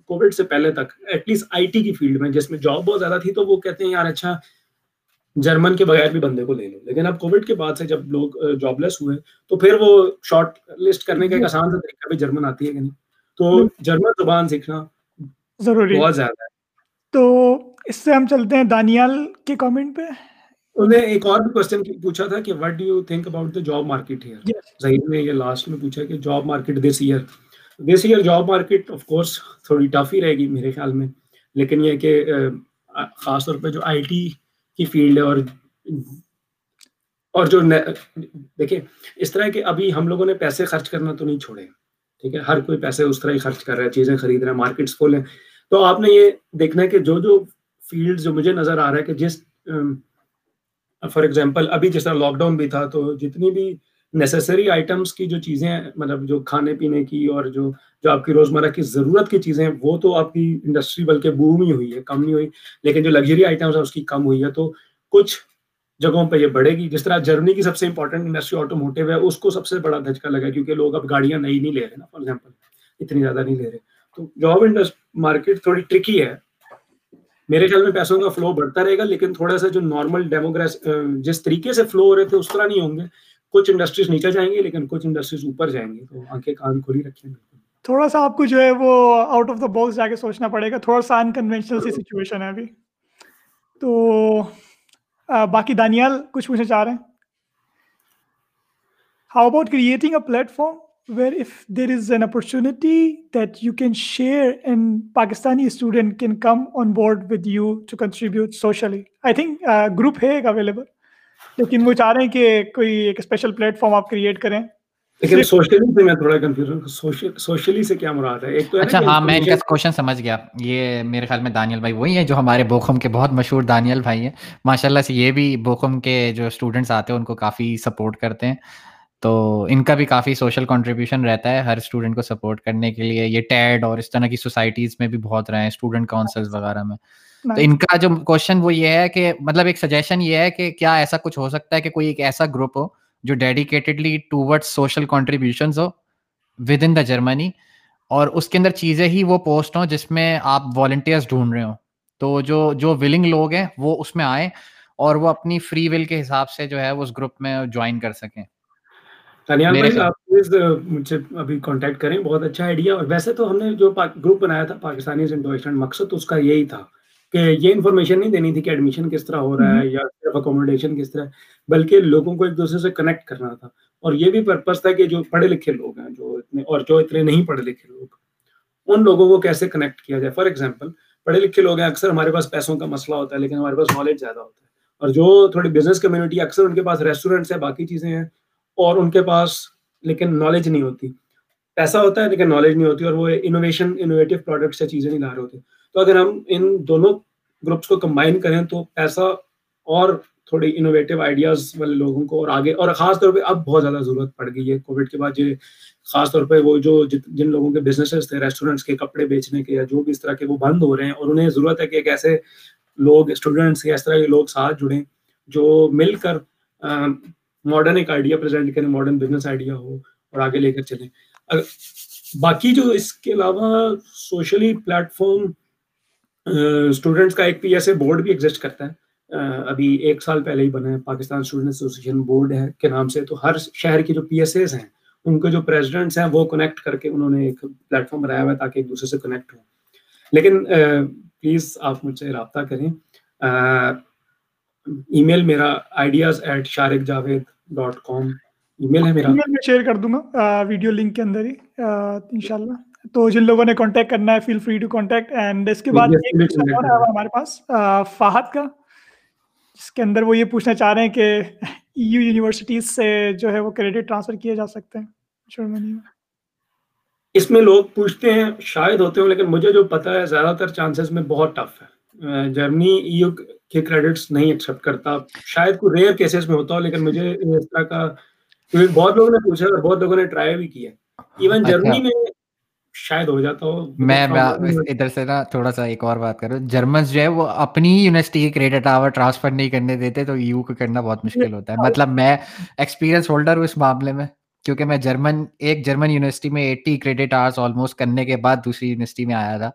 کووڈ سے پہلے تک ایٹ لیسٹ آئی ٹی کی فیلڈ میں جس میں جاب بہت زیادہ تھی تو وہ کہتے ہیں یار اچھا جرمن کے بغیر بھی بندے کو لے لو۔ لیکن اب کووڈ کے بعد سے جب لوگ جاب لیس ہوئے تو پھر وہ شارٹ لسٹ کرنے کا ایک آسان سا طریقہ بھی جرمن آتی ہے کہ نہیں؟ تو جرمن زبان سیکھنا ضروری۔ بہت زیادہ ہے۔ تو اس سے ہم چلتے ہیں دانیال کے کامنٹ پہ۔ انہیں ایک اور بھی کوشچن پوچھا تھا کہ do you think about the job market here Zaheer نے یہ لاسٹ میں پوچھا کہ جاب مارکیٹ دس year this year job market of course تھوڑی ٹف ہی رہے گی میرے خیال میں. لیکن یہ کہ خاص طور پہ جو آئی ٹی کی فیلڈ ہے اور اور جو دیکھیں اس طرح کہ ابھی ہم لوگوں نے پیسے خرچ کرنا تو نہیں چھوڑے. ٹھیک ہے ہر کوئی پیسے اس طرح ہی خرچ کر رہا ہے چیزیں خرید رہے ہیں مارکیٹس کھول ہیں. تو آپ نے یہ دیکھنا ہے کہ جو جو فیلڈ جو مجھے نظر آ رہا ہے کہ جس فار ایگزامپل ابھی جس طرح لاک ڈاؤن بھی تھا تو جتنی بھی نیسسری آئٹمس کی جو چیزیں مطلب جو کھانے پینے کی اور جو جو آپ کی روزمرہ کی ضرورت کی چیزیں وہ تو آپ کی انڈسٹری بلکہ بوم ہی ہوئی ہے، کم نہیں ہوئی، لیکن جو لگژری آئٹمس ہیں، اس کی کم ہوئی ہے۔ تو کچھ جگہوں پہ یہ بڑھے گی۔ جس طرح جرمنی کی سب سے امپورٹنٹ انڈسٹری آٹو موٹیو ہے، اس کو سب سے بڑا دھچکا لگا کیونکہ لوگ اب گاڑیاں نئی نہیں لے رہے نا فار ایگزامپل اتنی زیادہ نہیں لے رہے۔ تو جاب مارکیٹ تھوڑی ٹرکی ہے۔ میرے خیال میں پیسوں کا فلو بڑھتا رہے گا لیکن تھوڑا سا جو نارمل ڈیموگراس جس طریقے سے فلو ہو رہے تھے اس طرح نہیں ہوں گے۔ کچھ انڈسٹریز نیچے جائیں گے لیکن کچھ انڈسٹریز اوپر جائیں گے۔ تو آنکھیں کان کھلی رکھیں۔ تھوڑا سا آپ کو جو ہے وہ آؤٹ آف دا باکس جا کے سوچنا پڑے گا۔ تھوڑا سا انکنوینشنل سی سچویشن ہے ابھی۔ تو باقی دانیال کچھ پوچھنا چاہ رہے ہیں۔ How about creating a platform where if there is an opportunity that you can share and Pakistani student can come on board with you to contribute socially I think group ہے ایک اویلیبل لیکن وہ چاہ رہے ہیں کہ کوئی ایک اسپیشل پلیٹ فارم آپ کریٹ کریں لیکن سوشلی سے میں تھوڑا کنفیوز ہوں سوشلی سے کیا مراد ہے ایک تو اچھا ہاں میں ان کا کوشچن سمجھ گیا یہ میرے خیال میں دانیل بھائی وہی ہیں جو ہمارے بوکھم کے بہت مشہور دانیل بھائی ہیں ماشاء اللہ سے یہ بھی بوکھم کے جو اسٹوڈنٹس آتے ہیں ان کو کافی سپورٹ کرتے ہیں تو ان کا بھی کافی سوشل کنٹریبیوشن رہتا ہے ہر اسٹوڈنٹ کو سپورٹ کرنے کے لیے۔ یہ ٹیڈ اور اس طرح کی سوسائٹیز میں بھی بہت رہے ہیں اسٹوڈنٹ کاؤنسل وغیرہ میں۔ تو ان کا جو کوشچن وہ یہ ہے کہ مطلب ایک سجیشن یہ ہے کہ کیا ایسا کچھ ہو سکتا ہے کہ کوئی ایک ایسا گروپ ہو جو dedicatedly toward social contributions ہو ود ان دا جرمنی اور اس کے اندر چیزیں ہی وہ پوسٹ ہوں جس میں آپ والنٹیئرس ڈھونڈ رہے ہوں۔ تو جو جو ولنگ لوگ ہیں وہ اس میں آئیں اور وہ اپنی فری ول کے حساب سے جو ہے اس گروپ میں جوائن کر سکیں۔ مجھ سے ابھی کانٹیکٹ کریں بہت اچھا آئیڈیا اور ویسے تو ہم نے جو گروپ بنایا تھا پاکستانی مقصد اس کا یہی تھا کہ یہ انفارمیشن نہیں دینی تھی کہ ایڈمیشن کس طرح ہو رہا ہے یا صرف اکوموڈیشن کس طرح بلکہ لوگوں کو ایک دوسرے سے کنیکٹ کرنا تھا۔ اور یہ بھی پرپز تھا کہ جو پڑھے لکھے لوگ ہیں جو اتنے اور جو اتنے نہیں پڑھے لکھے لوگ ان لوگوں کو کیسے کنیکٹ کیا جائے۔ فار ایگزامپل پڑھے لکھے لوگ ہیں اکثر ہمارے پاس پیسوں کا مسئلہ ہوتا ہے لیکن ہمارے پاس نالج زیادہ ہوتا ہے۔ اور جو تھوڑی بزنس کمیونٹی اکثر ان کے پاس ریسٹورینٹس ہیں باقی چیزیں ہیں اور ان کے پاس لیکن نالج نہیں ہوتی۔ پیسہ ہوتا ہے لیکن نالج نہیں ہوتی اور وہ انوویشن انوویٹو پروڈکٹس یا چیزیں نہیں لا رہے ہوتے۔ تو اگر ہم ان دونوں گروپس کو کمبائن کریں تو ایسا اور تھوڑی انوویٹو آئیڈیاز والے لوگوں کو اور آگے اور خاص طور پہ اب بہت زیادہ ضرورت پڑ گئی ہے۔ کووڈ کے بعد یہ خاص طور پہ وہ جو جن لوگوں کے بزنسز تھے ریسٹورینٹس کے کپڑے بیچنے کے یا جو بھی اس طرح کے وہ بند ہو رہے ہیں اور انہیں ضرورت ہے کہ ایک ایسے لوگ اسٹوڈنٹس یا اس طرح کے لوگ ساتھ جڑیں جو مل کر ماڈرن ایک آئیڈیا پریزنٹ کریں ماڈرن بزنس آئیڈیا ہو اور آگے لے کر چلیں۔ باقی جو اس کے علاوہ سوشلی پلیٹ فارم اسٹوڈنٹس کا ایک پی ایس اے بورڈ بھی ایگزسٹ کرتا ہے۔ ابھی ایک سال پہلے ہی بنا ہے پاکستان اسٹوڈنٹ ایسوسیشن بورڈ ہے کے نام سے۔ تو ہر شہر کی جو پی ایس ایز ہیں، ان کے جو پریزیڈنٹس ہیں، وہ کنیکٹ کر کے انہوں نے ایک پلیٹ فارم بنایا ہوا ہے تاکہ ایک دوسرے سے کنیکٹ ہوں۔ لیکن پلیز آپ مجھ سے رابطہ کریں۔ ای میل میرا ideas at Shariq Javed dot com email ہے میرا. میں شیئر کر دوں گا ویڈیو لنک کے اندر ہی ان شاء اللہ تو جن لوگوں نے کانٹیکٹ کرنا ہے feel free to contact and اس کے بعد ہمارے پاس فہد کا. جس کے اندر وہ یہ پوچھنا چاہ رہے ہیں کہ ای یو یونیورسٹیز سے جو ہے وہ کریڈٹ ٹرانسفر کیے جا سکتے ہیں؟ جرمنی میں. اس میں لوگ پوچھتے ہیں شاید ہوتے ہوں لیکن مجھے جو پتا ہے زیادہ تر چانسز میں بہت ٹف ہے. جرمنی ای یو کے کریڈٹس نہیں ایکسیپٹ کرتا۔ شاید کوئی ریئر کیسز میں ہوتا ہو لیکن مجھے اس طرح کا بہت لوگوں نے پوچھا اور بہت لوگوں نے ٹرائی بھی کیا۔ ایون جرمنی میں شاید ہو جاتا ہو۔ میں ادھر سے نا تھوڑا سا ایک اور بات کروں۔ جرمنس جو ہے وہ اپنی یونیورسٹی کے کریڈٹ آور ٹرانسفر نہیں کرنے دیتے تو یو کو کرنا بہت مشکل ہوتا ہے۔ مطلب میں ایکسپیرینس ہولڈر ہوں اس معاملے میں کیونکہ میں جرمن ایک جرمن یونیورسٹی میں ایٹی کریڈٹ آورس آلموسٹ کرنے کے بعد دوسری یونیورسٹی میں آیا تھا۔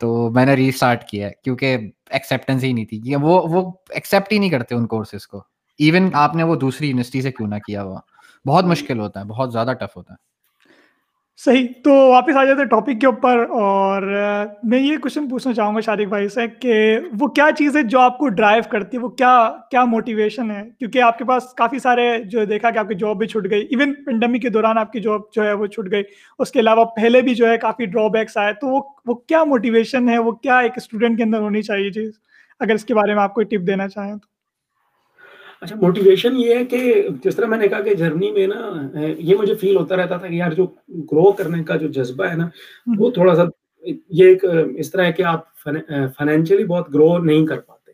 تو میں نے ری اسٹارٹ کیا ہے کیونکہ ایکسیپٹنس ہی نہیں تھی۔ وہ وہ ایکسیپٹ ہی نہیں کرتے ان کورسز کو۔ ایون آپ نے وہ دوسری یونیورسٹی سے کیوں نہ کیا ہوا۔ بہت مشکل ہوتا ہے، بہت زیادہ ٹف ہوتا ہے۔ صحیح، تو واپس آ جاتے ٹاپک کے اوپر اور میں یہ کوشچن پوچھنا چاہوں گا شارق بھائی سے کہ وہ کیا چیز ہے جو آپ کو ڈرائیو کرتی ہے؟ وہ کیا کیا موٹیویشن ہے؟ کیونکہ آپ کے پاس کافی سارے جو دیکھا کہ آپ کی جاب بھی چھٹ گئی ایون پینڈیمک کے دوران آپ کی جاب جو ہے وہ چھٹ گئی، اس کے علاوہ پہلے بھی جو ہے کافی ڈرا بیکس آئے، تو وہ وہ کیا موٹیویشن ہے؟ وہ کیا ایک اسٹوڈنٹ کے اندر ہونی چاہیے چیز؟ اگر اس کے بارے میں آپ کوئی ٹپ دینا چاہیں تو۔ اچھا موٹیویشن یہ ہے کہ جس طرح میں نے کہا کہ جرنی میں نا یہ مجھے فیل ہوتا رہتا تھا کہ یار جو گرو کرنے کا جو جذبہ ہے نا وہ تھوڑا سا یہ ایک اس طرح ہے کہ آپ فائنینشلی بہت گرو نہیں کر پاتے۔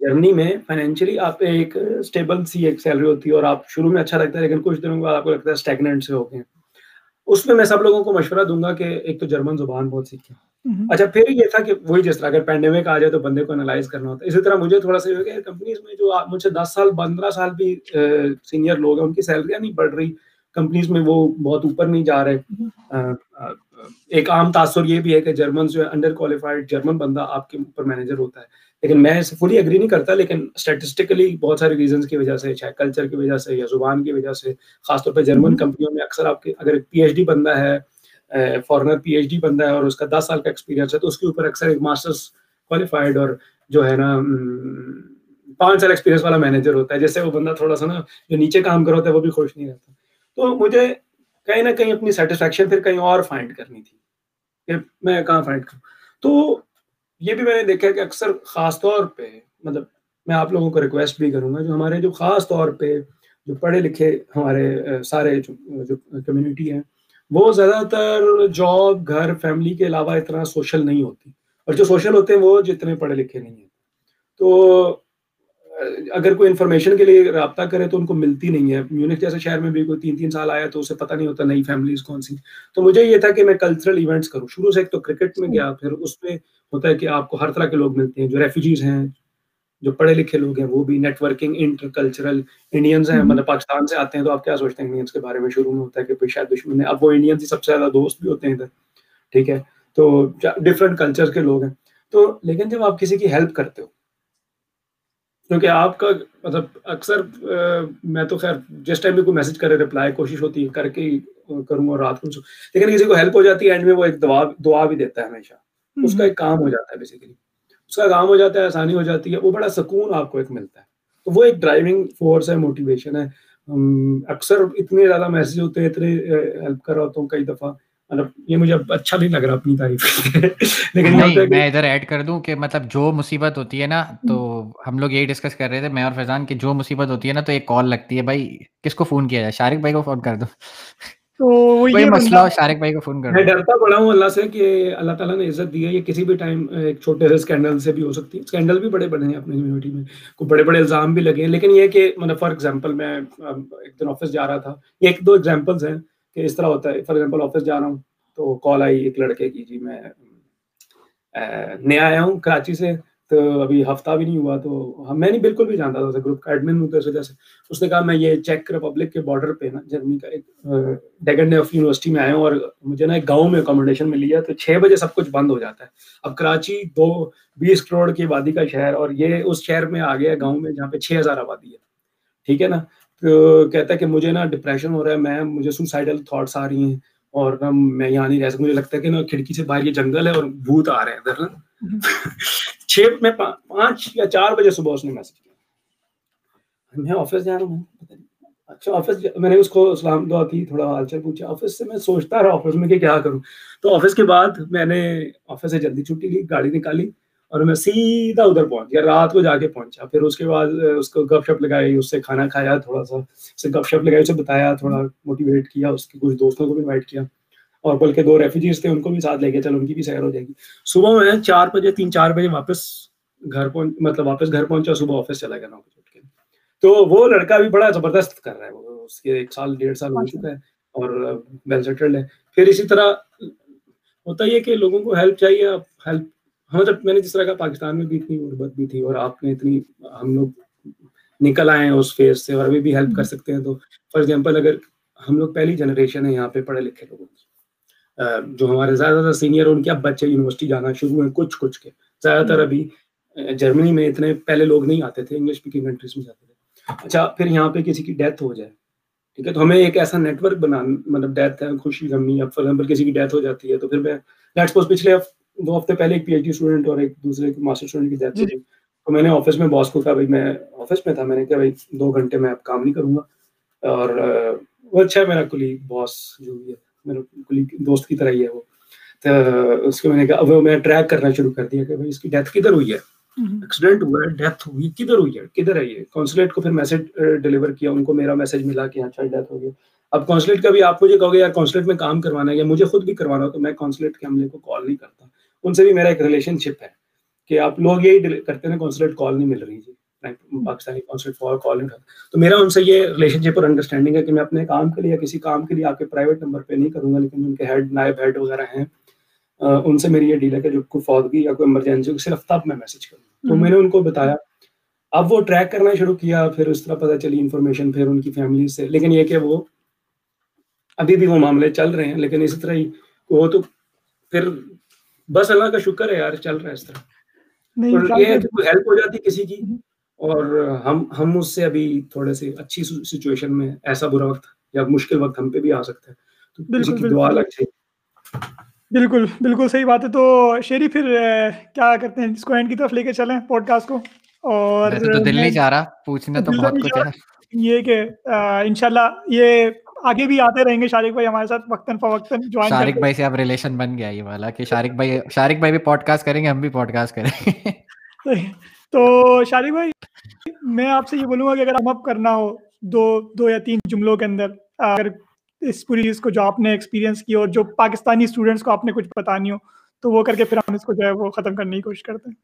جرنی میں فائنینشلی آپ ایک اسٹیبل سی ایک سیلری ہوتی ہے اور آپ شروع میں اچھا لگتا ہے لیکن کچھ دنوں بعد آپ کو لگتا ہے اسٹیگنٹ سے ہو گئے۔ اس میں میں سب لوگوں کو مشورہ دوں گا کہ ایک تو جرمن زبان بہت سیکھیں اچھا پھر یہ تھا کہ وہی جس طرح اگر پینڈیمک آ جائے تو بندے کو انالائز کرنا ہوتا ہے۔ اسی طرح مجھے تھوڑا سا یہ کہ کمپنیز میں جو مجھ سے دس سال پندرہ سال بھی سینئر لوگ ہیں ان کی سیلریاں نہیں بڑھ رہی۔ کمپنیز میں وہ بہت اوپر نہیں جا رہے۔ ایک عام تاثر یہ بھی ہے کہ جرمن جو ہے انڈر کوالیفائڈ جرمن بندہ آپ کے اوپر مینیجر ہوتا ہے۔ لیکن میں اسے فلی اگری نہیں کرتا لیکن اسٹیٹسٹیکلی بہت سارے ریزنس کی وجہ سے چاہے کلچر کی وجہ سے یا زبان کی وجہ سے خاص طور پہ جرمن کمپنیوں میں اکثر آپ کے اگر پی ایچ ڈی بندہ ہے فارنر پی ایچ ڈی بندہ ہے اور اس کا دس سال کا ایکسپیرینس ہے تو اس کے اوپر اکثر ایک ماسٹرس کوالیفائڈ اور جو ہے نا پانچ سال ایکسپیرینس والا مینیجر ہوتا ہے جیسے وہ بندہ تھوڑا سا نا جو نیچے کام کر ہوتا ہے وہ بھی خوش نہیں رہتا۔ تو مجھے کہیں نہ کہیں اپنی سیٹسفیکشن پھر کہیں اور فائنڈ کرنی تھی۔ کہ میں کہاں فائنڈ کروں؟ تو یہ بھی میں نے دیکھا کہ اکثر خاص طور پہ مطلب میں آپ لوگوں کو ریکویسٹ بھی کروں گا، جو ہمارے جو خاص طور پہ جو پڑھے لکھے ہمارے سارے جو کمیونٹی ہیں، وہ زیادہ تر جاب گھر فیملی کے علاوہ اتنا سوشل نہیں ہوتی۔ اور جو سوشل ہوتے ہیں وہ جتنے پڑھے لکھے نہیں ہیں تو اگر کوئی انفارمیشن کے لیے رابطہ کرے تو ان کو ملتی نہیں ہے۔ میونک جیسے شہر میں بھی کوئی تین تین سال آیا تو اسے پتہ نہیں ہوتا نئی فیملیز کون سی۔ تو مجھے یہ تھا کہ میں کلچرل ایونٹس کروں۔ شروع سے ایک تو کرکٹ میں گیا، پھر اس میں ہوتا ہے کہ آپ کو ہر طرح کے لوگ ملتے ہیں۔ جو ریفیوجیز ہیں، جو پڑھے لکھے لوگ ہیں، وہ بھی networking intercultural Indians ہیں۔ مطلب پاکستان سے آتے ہیں تو آپ کیا سوچتے ہیں انڈینس کے بارے میں؟ شروع میں ہوتا ہے کہ شاید دشمن ہے اب وہ انڈینس ہی سب سے زیادہ دوست بھی ہوتے ہیں ادھر۔ ٹھیک ہے؟ تو ڈفرینٹ کلچر کے لوگ ہیں۔ تو لیکن جب آپ کسی کی ہیلپ کرتے ہو کیونکہ آپ کا مطلب اکثر میں تو خیر جس ٹائم بھی کوئی میسج کرے رپلائی کوشش ہوتی ہے کر کے ہی کروں اور رات کو لیکن کسی کو ہیلپ ہو جاتی ہے اینڈ میں وہ ایک دعا دعا بھی دیتا ہے ہمیشہ۔ اس کا ایک کام ہو جاتا ہے بیسیکلی اس کا کام ہو جاتا ہے آسانی ہو جاتی ہے وہ بڑا سکون آپ کو ایک ملتا ہے۔ تو وہ ایک ڈرائیونگ فورس ہے موٹیویشن ہے۔ اکثر اتنے زیادہ میسج ہوتے ہیں اتنے ہیلپ کر رہا ہوتا ہوں کئی دفعہ۔ مطلب یہ مجھے اچھا نہیں لگ رہا اپنی تعریف۔ لیکن میں ادھر ایڈ کر دوں کہ مطلب جو مصیبت ہوتی ہے نا تو ہم لوگ یہی ڈسکس کر رہے تھے میں اور فیضان کی جو مصیبت ہوتی ہے نا تو ایک کال لگتی ہے بھائی کس کو فون کیا جائے؟ شارق بھائی کو فون کر دو۔ میں ڈرتا پڑا ہوں اللہ سے کہ اللہ تعالیٰ نے عزت دی ہے یہ کسی بھی ٹائم ایک چھوٹے سے اسکینڈل سے بھی ہو سکتی ہے۔ اسکینڈل بھی بڑے بڑے ہیں اپنی کمیونٹی میں کوئی بڑے بڑے الزام بھی لگے ہیں۔ لیکن یہ کہ مطلب فار ایگزامپل میں ایک دن آفس جا رہا تھا یہ ایک دو ایگزامپلس ہیں۔ کہ اس طرح ہوتا ہے۔ فار ایگزامپل آفس جا رہا ہوں تو کال آئی ایک لڑکے کی جی میں نیا آیا ہوں کراچی سے تو ابھی ہفتہ بھی نہیں ہوا تو میں نہیں، بالکل بھی جانتا تھا گروپ کا ایڈمن ہوں تو اس وجہ سے۔ اس نے کہا میں یہ چیک ریپبلک کے بارڈر پہ نا جرمنی کا ایک ڈیگن آف یونیورسٹی میں آیا ہوں اور مجھے نا ایک گاؤں میں اکوموڈیشن ملی ہے تو چھ بجے سب کچھ بند ہو جاتا ہے۔ اب کراچی دو، بیس کروڑ کی آبادی کا شہر اور یہ اس شہر میں آ گیا گاؤں میں جہاں پہ چھ ہزار آبادی ہے۔ ٹھیک ہے نا؟ کہتا ہے کہ مجھے نا ڈپریشن ہو رہا ہے میں مجھے سوسائڈل تھاٹس آ رہی ہیں اور میں یہاں نہیں رہ سکتا مجھے لگتا ہے کہ نا کھڑکی سے باہر یہ جنگل ہے اور بھوت آ رہے ہیں۔ ادھر نا چھ میں پانچ یا چار بجے صبح اس نے میسج کیا۔ میں آفس جا رہا ہوں اچھا آفس میں نے اس کو اسلام دعا کی تھوڑا حال چال پوچھا۔ آفس سے میں سوچتا رہا آفس میں کہ کیا کروں۔ تو آفس کے بعد میں نے آفس سے جلدی چھٹی لی گاڑی نکالی۔ اور میں سیدھا ادھر پہنچ گیا، رات کو جا کے پہنچا۔ پھر اس کے بعد اس کو گپ شپ لگائی، اس سے کھانا کھایا تھوڑا سا۔ اسے گپ شپ لگائی، اسے بتایا، تھوڑا موٹیویٹ کیا، اس کے کچھ دوستوں کو بھی انوائٹ کیا۔ اور بلکہ دو ریفیوجیز تھے، ان کو بھی ساتھ لے گئے چلو، ان کی بھی سیر ہو جائے گی۔ صبح میں چار بجے، تین چار بجے واپس گھر پہنچ مطلب واپس گھر پہنچا، صبح آفس چلا گیا، نو بجے اٹھ کے۔ تو وہ لڑکا بھی بڑا زبردست کر رہا ہے، وہ اس کے ایک سال، ڈیڑھ سال ہو چکا ہے اور ویل سیٹلڈ ہے۔ پھر اسی طرح ہوتا یہ کہ لوگوں کو ہیلپ چاہیے آپ ہیلپ ہاں جب میں نے جس طرح کا پاکستان میں بھی اتنی غربت بھی تھی اور آپ نے اتنی، ہم لوگ نکل آئے ہیں اس فیز سے اور ابھی بھی ہیلپ کر سکتے ہیں۔ تو فار ایگزامپل اگر ہم لوگ پہلی جنریشن ہے یہاں پہ پڑھے لکھے لوگوں کی جو ہمارے زیادہ زیادہ سینئر ان کے اب بچے یونیورسٹی جانا شروع ہیں، کچھ کچھ کے۔ زیادہ تر ابھی جرمنی میں اتنے پہلے لوگ نہیں آتے تھے انگلش اسپیکنگ کنٹریز میں جاتے تھے۔ اچھا پھر یہاں پہ کسی کی ڈیتھ ہو جائے، ٹھیک ہے؟ تو ہمیں ایک ایسا نیٹ ورک بنا مطلب ڈیتھ ہے، خوشی غمی اب فار ایگزامپل کسی کی ڈیتھ ہو جاتی ہے، تو پھر میں لیٹ سپوز پچھلے دو ہفتے پہلے ایک پی ایچ ڈی اسٹوڈنٹ اور ایک دوسرے ماسٹر اسٹوڈنٹ کی ڈیتھ ہوئی۔ تو میں نے آفس میں باس کو کہا بھائی میں آفس میں تھا میں نے کہا بھائی دو گھنٹے میں اب کام نہیں کروں گا اور وہ اچھا ہے میرا کلی باس جو بھی ہے میرا کلی دوست کی طرح ہی ہے وہ۔ تو اس کو میں نے کہا وہ میں ٹریک کرنا شروع کر دیا کہ بھائی اس کی ڈیتھ کدھر ہوئی ہے؟ ایکسیڈنٹ ہوا ہے ڈیتھ ہوئی کدھر ہوئی ہے؟ کدھر ہے یہ؟ کونسلیٹ کو پھر میسج ڈلیور کیا ان کو میرا میسج ملا کہ اچھا ڈیتھ ہو گیا۔ اب کونسلیٹ کا بھی آپ مجھے کہو گے یار کونسلیٹ میں کام کروانا ہے یا مجھے خود بھی کروانا ہو تو میں کونسلیٹ کے عملے کو کال نہیں کرتا ان سے بھی میرا ایک ریلیشن شپ ہے کہ آپ لوگ یہی کرتے ہیں کونسلیٹ کال نہیں مل رہی جی۔ پاکستانی کونسلیٹ فار کال تو میرا ان سے یہ ریلیشن شپ اور انڈرسٹینڈنگ ہے کہ میں اپنے کام کے لیے کسی کام کے لیے آپ کے پرائیویٹ نمبر پہ نہیں کروں گا لیکن ان کے ہیڈ نائب ہیڈ وغیرہ ہیں ان سے میری یہ ڈیل ہے کہ جو کوئی فوتگی یا کوئی ایمرجنسی ہو صرف تب میں میسج کروں۔ تو میں نے ان کو بتایا۔ اب وہ ٹریک کرنا شروع کیا پھر اس طرح پتہ چلی انفارمیشن پھر ان کی فیملی سے۔ لیکن یہ کہ وہ ابھی بھی وہ معاملے چل رہے ہیں لیکن اسی طرح ہی وہ تو پھر بس اللہ کا شکر ہے یار چل رہا ہے اس طرح۔ یہ ہیلپ ہو جاتی کسی کی۔ اور ہم ہم اس سے ابھی تھوڑے سے اچھی سچویشن میں ایسا برا وقت یا مشکل وقت ہم پہ بھی آ سکتا ہے۔ تو کسی کی دعا لگ چاہیے بالکل بالکل صحیح بات ہے۔ تو شیری پھر کیا کرتے ہیں؟ اس کو اینڈ کی طرف لے کے چلیں پوڈ کاسٹ کو۔ اور دل نہیں چاہ رہا پوچھنا تو بہت کچھ ہے۔ یہ کہ انشاءاللہ یہ آگے بھی آتے رہیں گے شارق بھائی ہمارے ساتھ وقتاً فوقتاً جوائن شارق بھائی سے اب ریلیشن بن گیا یہ والا کہ شارق بھائی شارق بھائی بھی پوڈ کاسٹ کریں گے ہم بھی پوڈ کاسٹ کریں گے۔ تو شارق بھائی میں آپ سے یہ بولوں گا کہ اگر ہم اب کرنا ہو دو دو یا تین جملوں کے اندر اگر اس پوری چیز کو جو آپ نے ایکسپیرینس کی اور جو پاکستانی اسٹوڈینٹس کو آپ نے کچھ بتانی ہو تو وہ کر کے پھر ہم اس کو جو ہے وہ ختم کرنے کی کوشش کرتے ہیں۔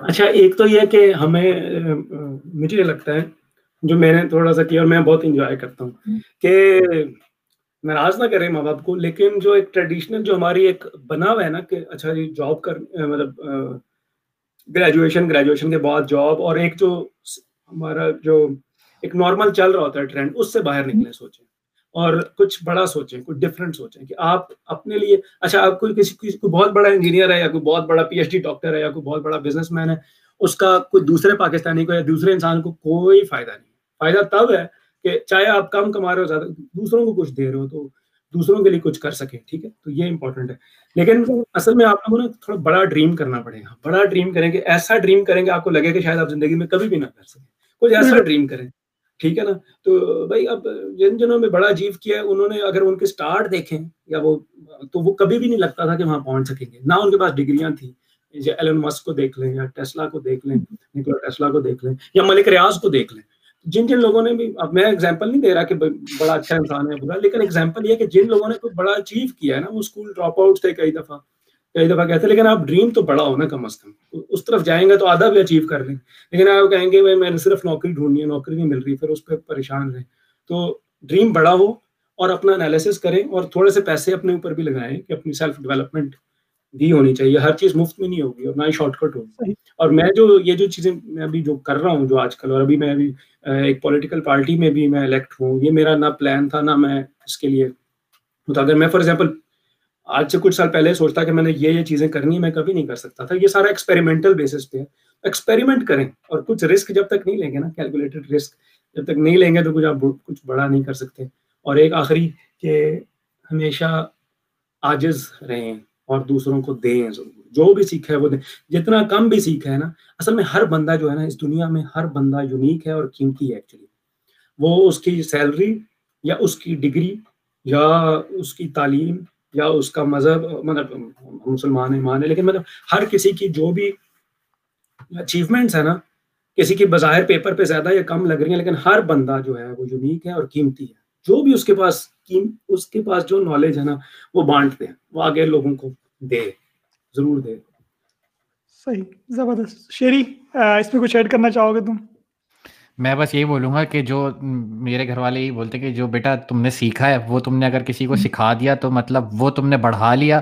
اچھا ایک تو یہ کہ ہمیں مجھے لگتا ہے جو میں نے تھوڑا سا کیا اور میں بہت انجوائے کرتا ہوں کہ ناراض نہ کریں ماں باپ کو لیکن جو ایک ٹریڈیشنل جو ہماری ایک بنا ہوا ہے نا کہ اچھا جی جاب کر مطلب گریجویشن گریجویشن کے بعد جاب اور ایک جو ہمارا جو ایک نارمل چل رہا ہوتا ہے ٹرینڈ اس سے باہر نکلے سوچیں۔ اور کچھ بڑا سوچیں کچھ ڈفرینٹ سوچیں کہ آپ اپنے لیے اچھا آپ کوئی کسی کسی کوئی بہت بڑا انجینئر ہے یا کوئی بہت بڑا پی ایچ ڈی ڈاکٹر ہے یا کوئی بہت بڑا بزنس مین ہے اس کا کوئی دوسرے پاکستانی کو یا دوسرے انسان کو کوئی فائدہ نہیں۔ فائدہ تب ہے کہ چاہے آپ کم کما رہے ہو زیادہ دوسروں کو کچھ دے رہے ہو تو دوسروں کے لیے کچھ کر سکیں ٹھیک ہے؟ تو یہ امپورٹنٹ ہے۔ لیکن اصل میں آپ لوگوں نے تھوڑا بڑا ڈریم کرنا پڑے گا بڑا ڈریم کریں گے ایسا ڈریم کریں گے آپ کو لگے کہ شاید آپ زندگی میں کبھی بھی نہ کر سکیں۔ کچھ ایسا ڈریم کریں ٹھیک ہے نا؟ تو بھائی اب جن جنہوں نے بڑا اچیو کیا ہے انہوں نے اگر ان کے اسٹارٹ دیکھیں یا وہ تو وہ کبھی بھی نہیں لگتا تھا کہ وہاں پہنچ سکیں گے۔ نہ ان کے پاس ڈگریاں تھیں۔ ایلن مسک کو دیکھ لیں یا ٹیسلا کو دیکھ لیں نکولا ٹیسلا کو دیکھ لیں یا ملک ریاض کو دیکھ لیں۔ جن جن لوگوں نے بھی اب میں ایگزامپل نہیں دے رہا کہ بڑا اچھا انسان ہے برا لیکن ایگزامپل یہ کہ جن لوگوں نے کوئی بڑا اچیو کیا ہے نا، وہ اسکول ڈراپ آؤٹ تھے کئی دفعہ کئی دفعہ کہتے لیکن آپ ڈریم تو بڑا ہو نا کم از کم۔ اس طرف جائیں گے تو آدھا بھی اچیو کر لیں۔ لیکن آپ کہیں گے، بھائی میں نے صرف نوکری ڈھونڈنی ہے، نوکری نہیں مل رہی، پھر اس پہ پریشان رہیں۔ تو ڈریم بڑا ہو اور اپنا انالیسس کریں اور تھوڑے سے پیسے اپنے اوپر بھی لگائیں کہ اپنی سیلف ڈیولپمنٹ بھی ہونی چاہیے ہر چیز مفت میں نہیں ہوگی اور نہ ہی شارٹ کٹ ہوگی۔ اور میں جو یہ جو چیزیں میں ابھی جو کر رہا ہوں جو آج کل اور ابھی میں ابھی ایک پولیٹیکل پارٹی میں بھی میں الیکٹ ہوں یہ میرا نہ پلان تھا نہ میں اس کے لیے اگر میں فار ایگزامپل آج سے کچھ سال پہلے سوچتا کہ میں نے یہ یہ چیزیں کرنی ہے میں کبھی نہیں کر سکتا تھا۔ یہ سارا ایکسپیریمنٹل بیسس پہ ہے۔ ایکسپیریمنٹ کریں اور کچھ رسک جب تک نہیں لیں گے نا کیلکولیٹڈ رسک جب تک نہیں لیں گے تو کچھ آپ کچھ بڑا نہیں کر سکتے۔ اور ایک آخری کہ ہمیشہ آجز رہیں۔ اور دوسروں کو دیں ضرور۔ جو بھی سیکھا ہے وہ دیں۔ جتنا کم بھی سیکھا ہے نا، اصل میں ہر بندہ جو ہے نا، اس دنیا میں ہر بندہ یونیک ہے اور قیمتی ہے ایکچولی وہ اس کی سیلری یا اس کی ڈگری یا اس کی تعلیم یا اس کا مذہب مطلب مسلمان ایمان ہے، لیکن مطلب ہر کسی کی جو بھی اچیومنٹس ہے نا، کسی کی بظاہر پیپر پہ زیادہ یا کم لگ رہی ہیں، لیکن ہر بندہ جو ہے وہ یونیک ہے اور قیمتی ہے۔ جو بھی اس کے پاس اس کے پاس جو نالج ہے نا وہ بانٹ دے وہ آگے لوگوں کو دے ضرور دے۔ صحیح زبردست۔ شیری اس میں کچھ ایڈ کرنا چاہو گے تم؟ میں بس یہی بولوں گا کہ جو میرے گھر والے یہی بولتے کہ جو بیٹا تم نے سیکھا ہے وہ تم نے اگر کسی کو سکھا دیا تو مطلب وہ تم نے بڑھا لیا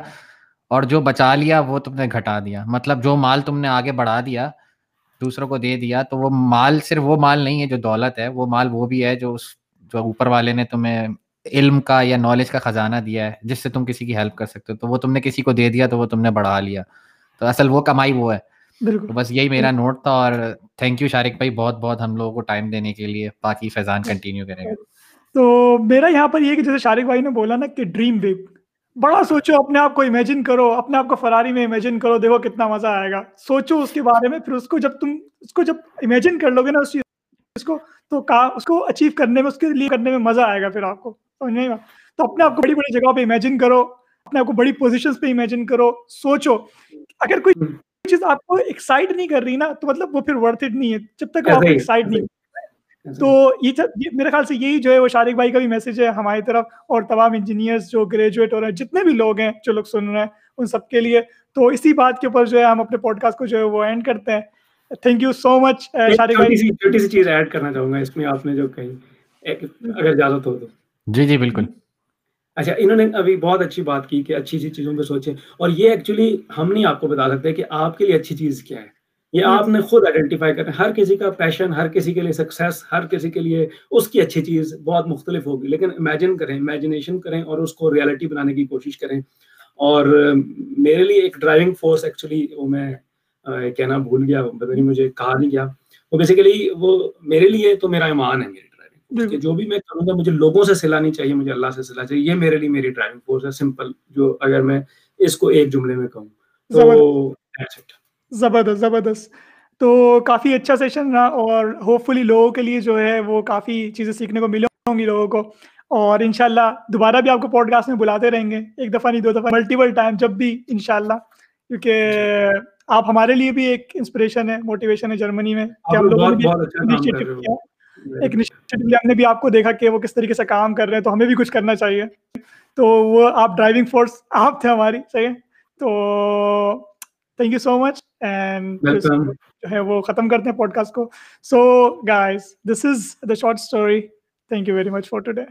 اور جو بچا لیا وہ تم نے گھٹا دیا۔ مطلب جو مال تم نے آگے بڑھا دیا دوسروں کو دے دیا تو وہ مال صرف وہ مال نہیں ہے جو دولت ہے وہ مال وہ بھی ہے جو اس جو اوپر والے نے تمہیں علم کا یا نالج کا خزانہ دیا ہے جس سے تم کسی کی ہیلپ کر سکتے ہو تو وہ تم نے کسی کو دے دیا تو وہ تم نے بڑھا لیا۔ تو اصل وہ کمائی وہ ہے۔ تو بس یہی میرا نوٹ تھا اور تھینک یو شارق بھائی بہت بہت ہم لوگوں کو ٹائم دینے کے لیے۔ باقی فیضان کنٹینیو کریں گے۔ تو میرا یہاں پر یہ کہ جیسے شارق بھائی نے بولا نا کہ ڈریم بگ بڑا سوچو اپنے آپ کو امیجن کرو اپنے آپ کو فراری میں امیجن کرو دیکھو کتنا مزہ آئے گا۔ سوچو اس کے بارے میں پھر اس کو جب تم اس کو جب امیجن کر لو گے نا اس کو تو اس کو اچیو کرنے میں اس کے لیے کرنے میں مزہ آئے گا پھر آپ کو سمجھ تو اپنے آپ کو بڑی بڑی جگہ پہ امیجن کرو اپنے آپ کو بڑی پوزیشن پہ امیجن کرو سوچو۔ اگر کوئی چیز آپ کو ایکسائٹ نہیں کر رہی نا تو مطلب وہ پھر ورتھ اٹ نہیں ہے۔ جب تک آپ ایکسائٹ نہیں تو یہ میرے خیال سے یہی جو ہے وہ شارق بھائی کا بھی میسج ہے ہماری طرف۔ اور تمام انجینئرس جو گریجویٹ ہو رہے ہیں جتنے بھی لوگ ہیں جو لوگ سن رہے ہیں ان سب کے لیے۔ تو اسی بات کے اوپر جو ہے ہم اپنے پوڈ کاسٹ کو جو ہے وہ اینڈ کرتے ہیں۔ Thank you so much Shariq بھائی چھوٹی سی چیز ایڈ کرنا چاہوں گا اس میں آپ نے جو کہی اگر اجازت ہو تو جی جی بالکل۔ اچھا انہوں نے ابھی بہت اچھی بات کی کہ اچھی سی چیزوں پہ سوچیں۔ اور یہ ایکچولی ہم نہیں آپ کو بتا سکتے کہ آپ کے لیے اچھی چیز کیا ہے۔ یہ آپ نے خود آئیڈینٹیفائی کرنا ہر کسی کا پیشن ہر کسی کے لیے سکسیس ہر کسی کے لیے اس کی اچھی چیز بہت مختلف ہوگی۔ لیکن امیجن کریں امیجنیشن کریں اور اس کو ریالٹی بنانے کی کوشش کریں۔ اور میرے لیے ایک ڈرائیونگ فورس ایکچولی وہ میں کہنا بھول گیا مجھے کہا نہیں گیا۔ وہ بیسیکلی وہ میرے لیے تو میرا ایمان ہے میری ڈرائیونگ کہ جو بھی میں کروں گا مجھے لوگوں سے سلا نہیں چاہیے مجھے اللہ سے سلا چاہیے۔ یہ میرے لیے میری ڈرائیونگ فورس ہے۔ سمپل جو اگر میں اس کو ایک جملے میں کہوں تو زبردست زبردست۔ تو کافی اچھا سیشن رہا اور ہوپ فلی لوگوں کے لیے جو ہے وہ کافی چیزیں سیکھنے کو ملے ہوں گی لوگوں کو۔ اور انشاءاللہ دوبارہ بھی آپ کو پوڈ کاسٹ میں بلاتے رہیں گے۔ ایک دفعہ نہیں دو دفعہ ملٹیپل ٹائم جب بھی انشاءاللہ۔ کیونکہ آپ ہمارے لیے بھی ایک انسپریشن ہے موٹیویشن ہے جرمنی میں کہ ہم لوگوں نے اچھا ایک ہم نے بھی آپ کو دیکھا کہ وہ کس طریقے سے کام کر رہے ہیں تو ہمیں بھی کچھ کرنا چاہیے۔ تو وہ آپ ڈرائیونگ فورس آپ تھے ہماری صحیح ہے؟ تو thank you so much and جو ہے وہ ختم کرتے ہیں پوڈ کاسٹ کو۔ So guys this is the short story thank you very much for today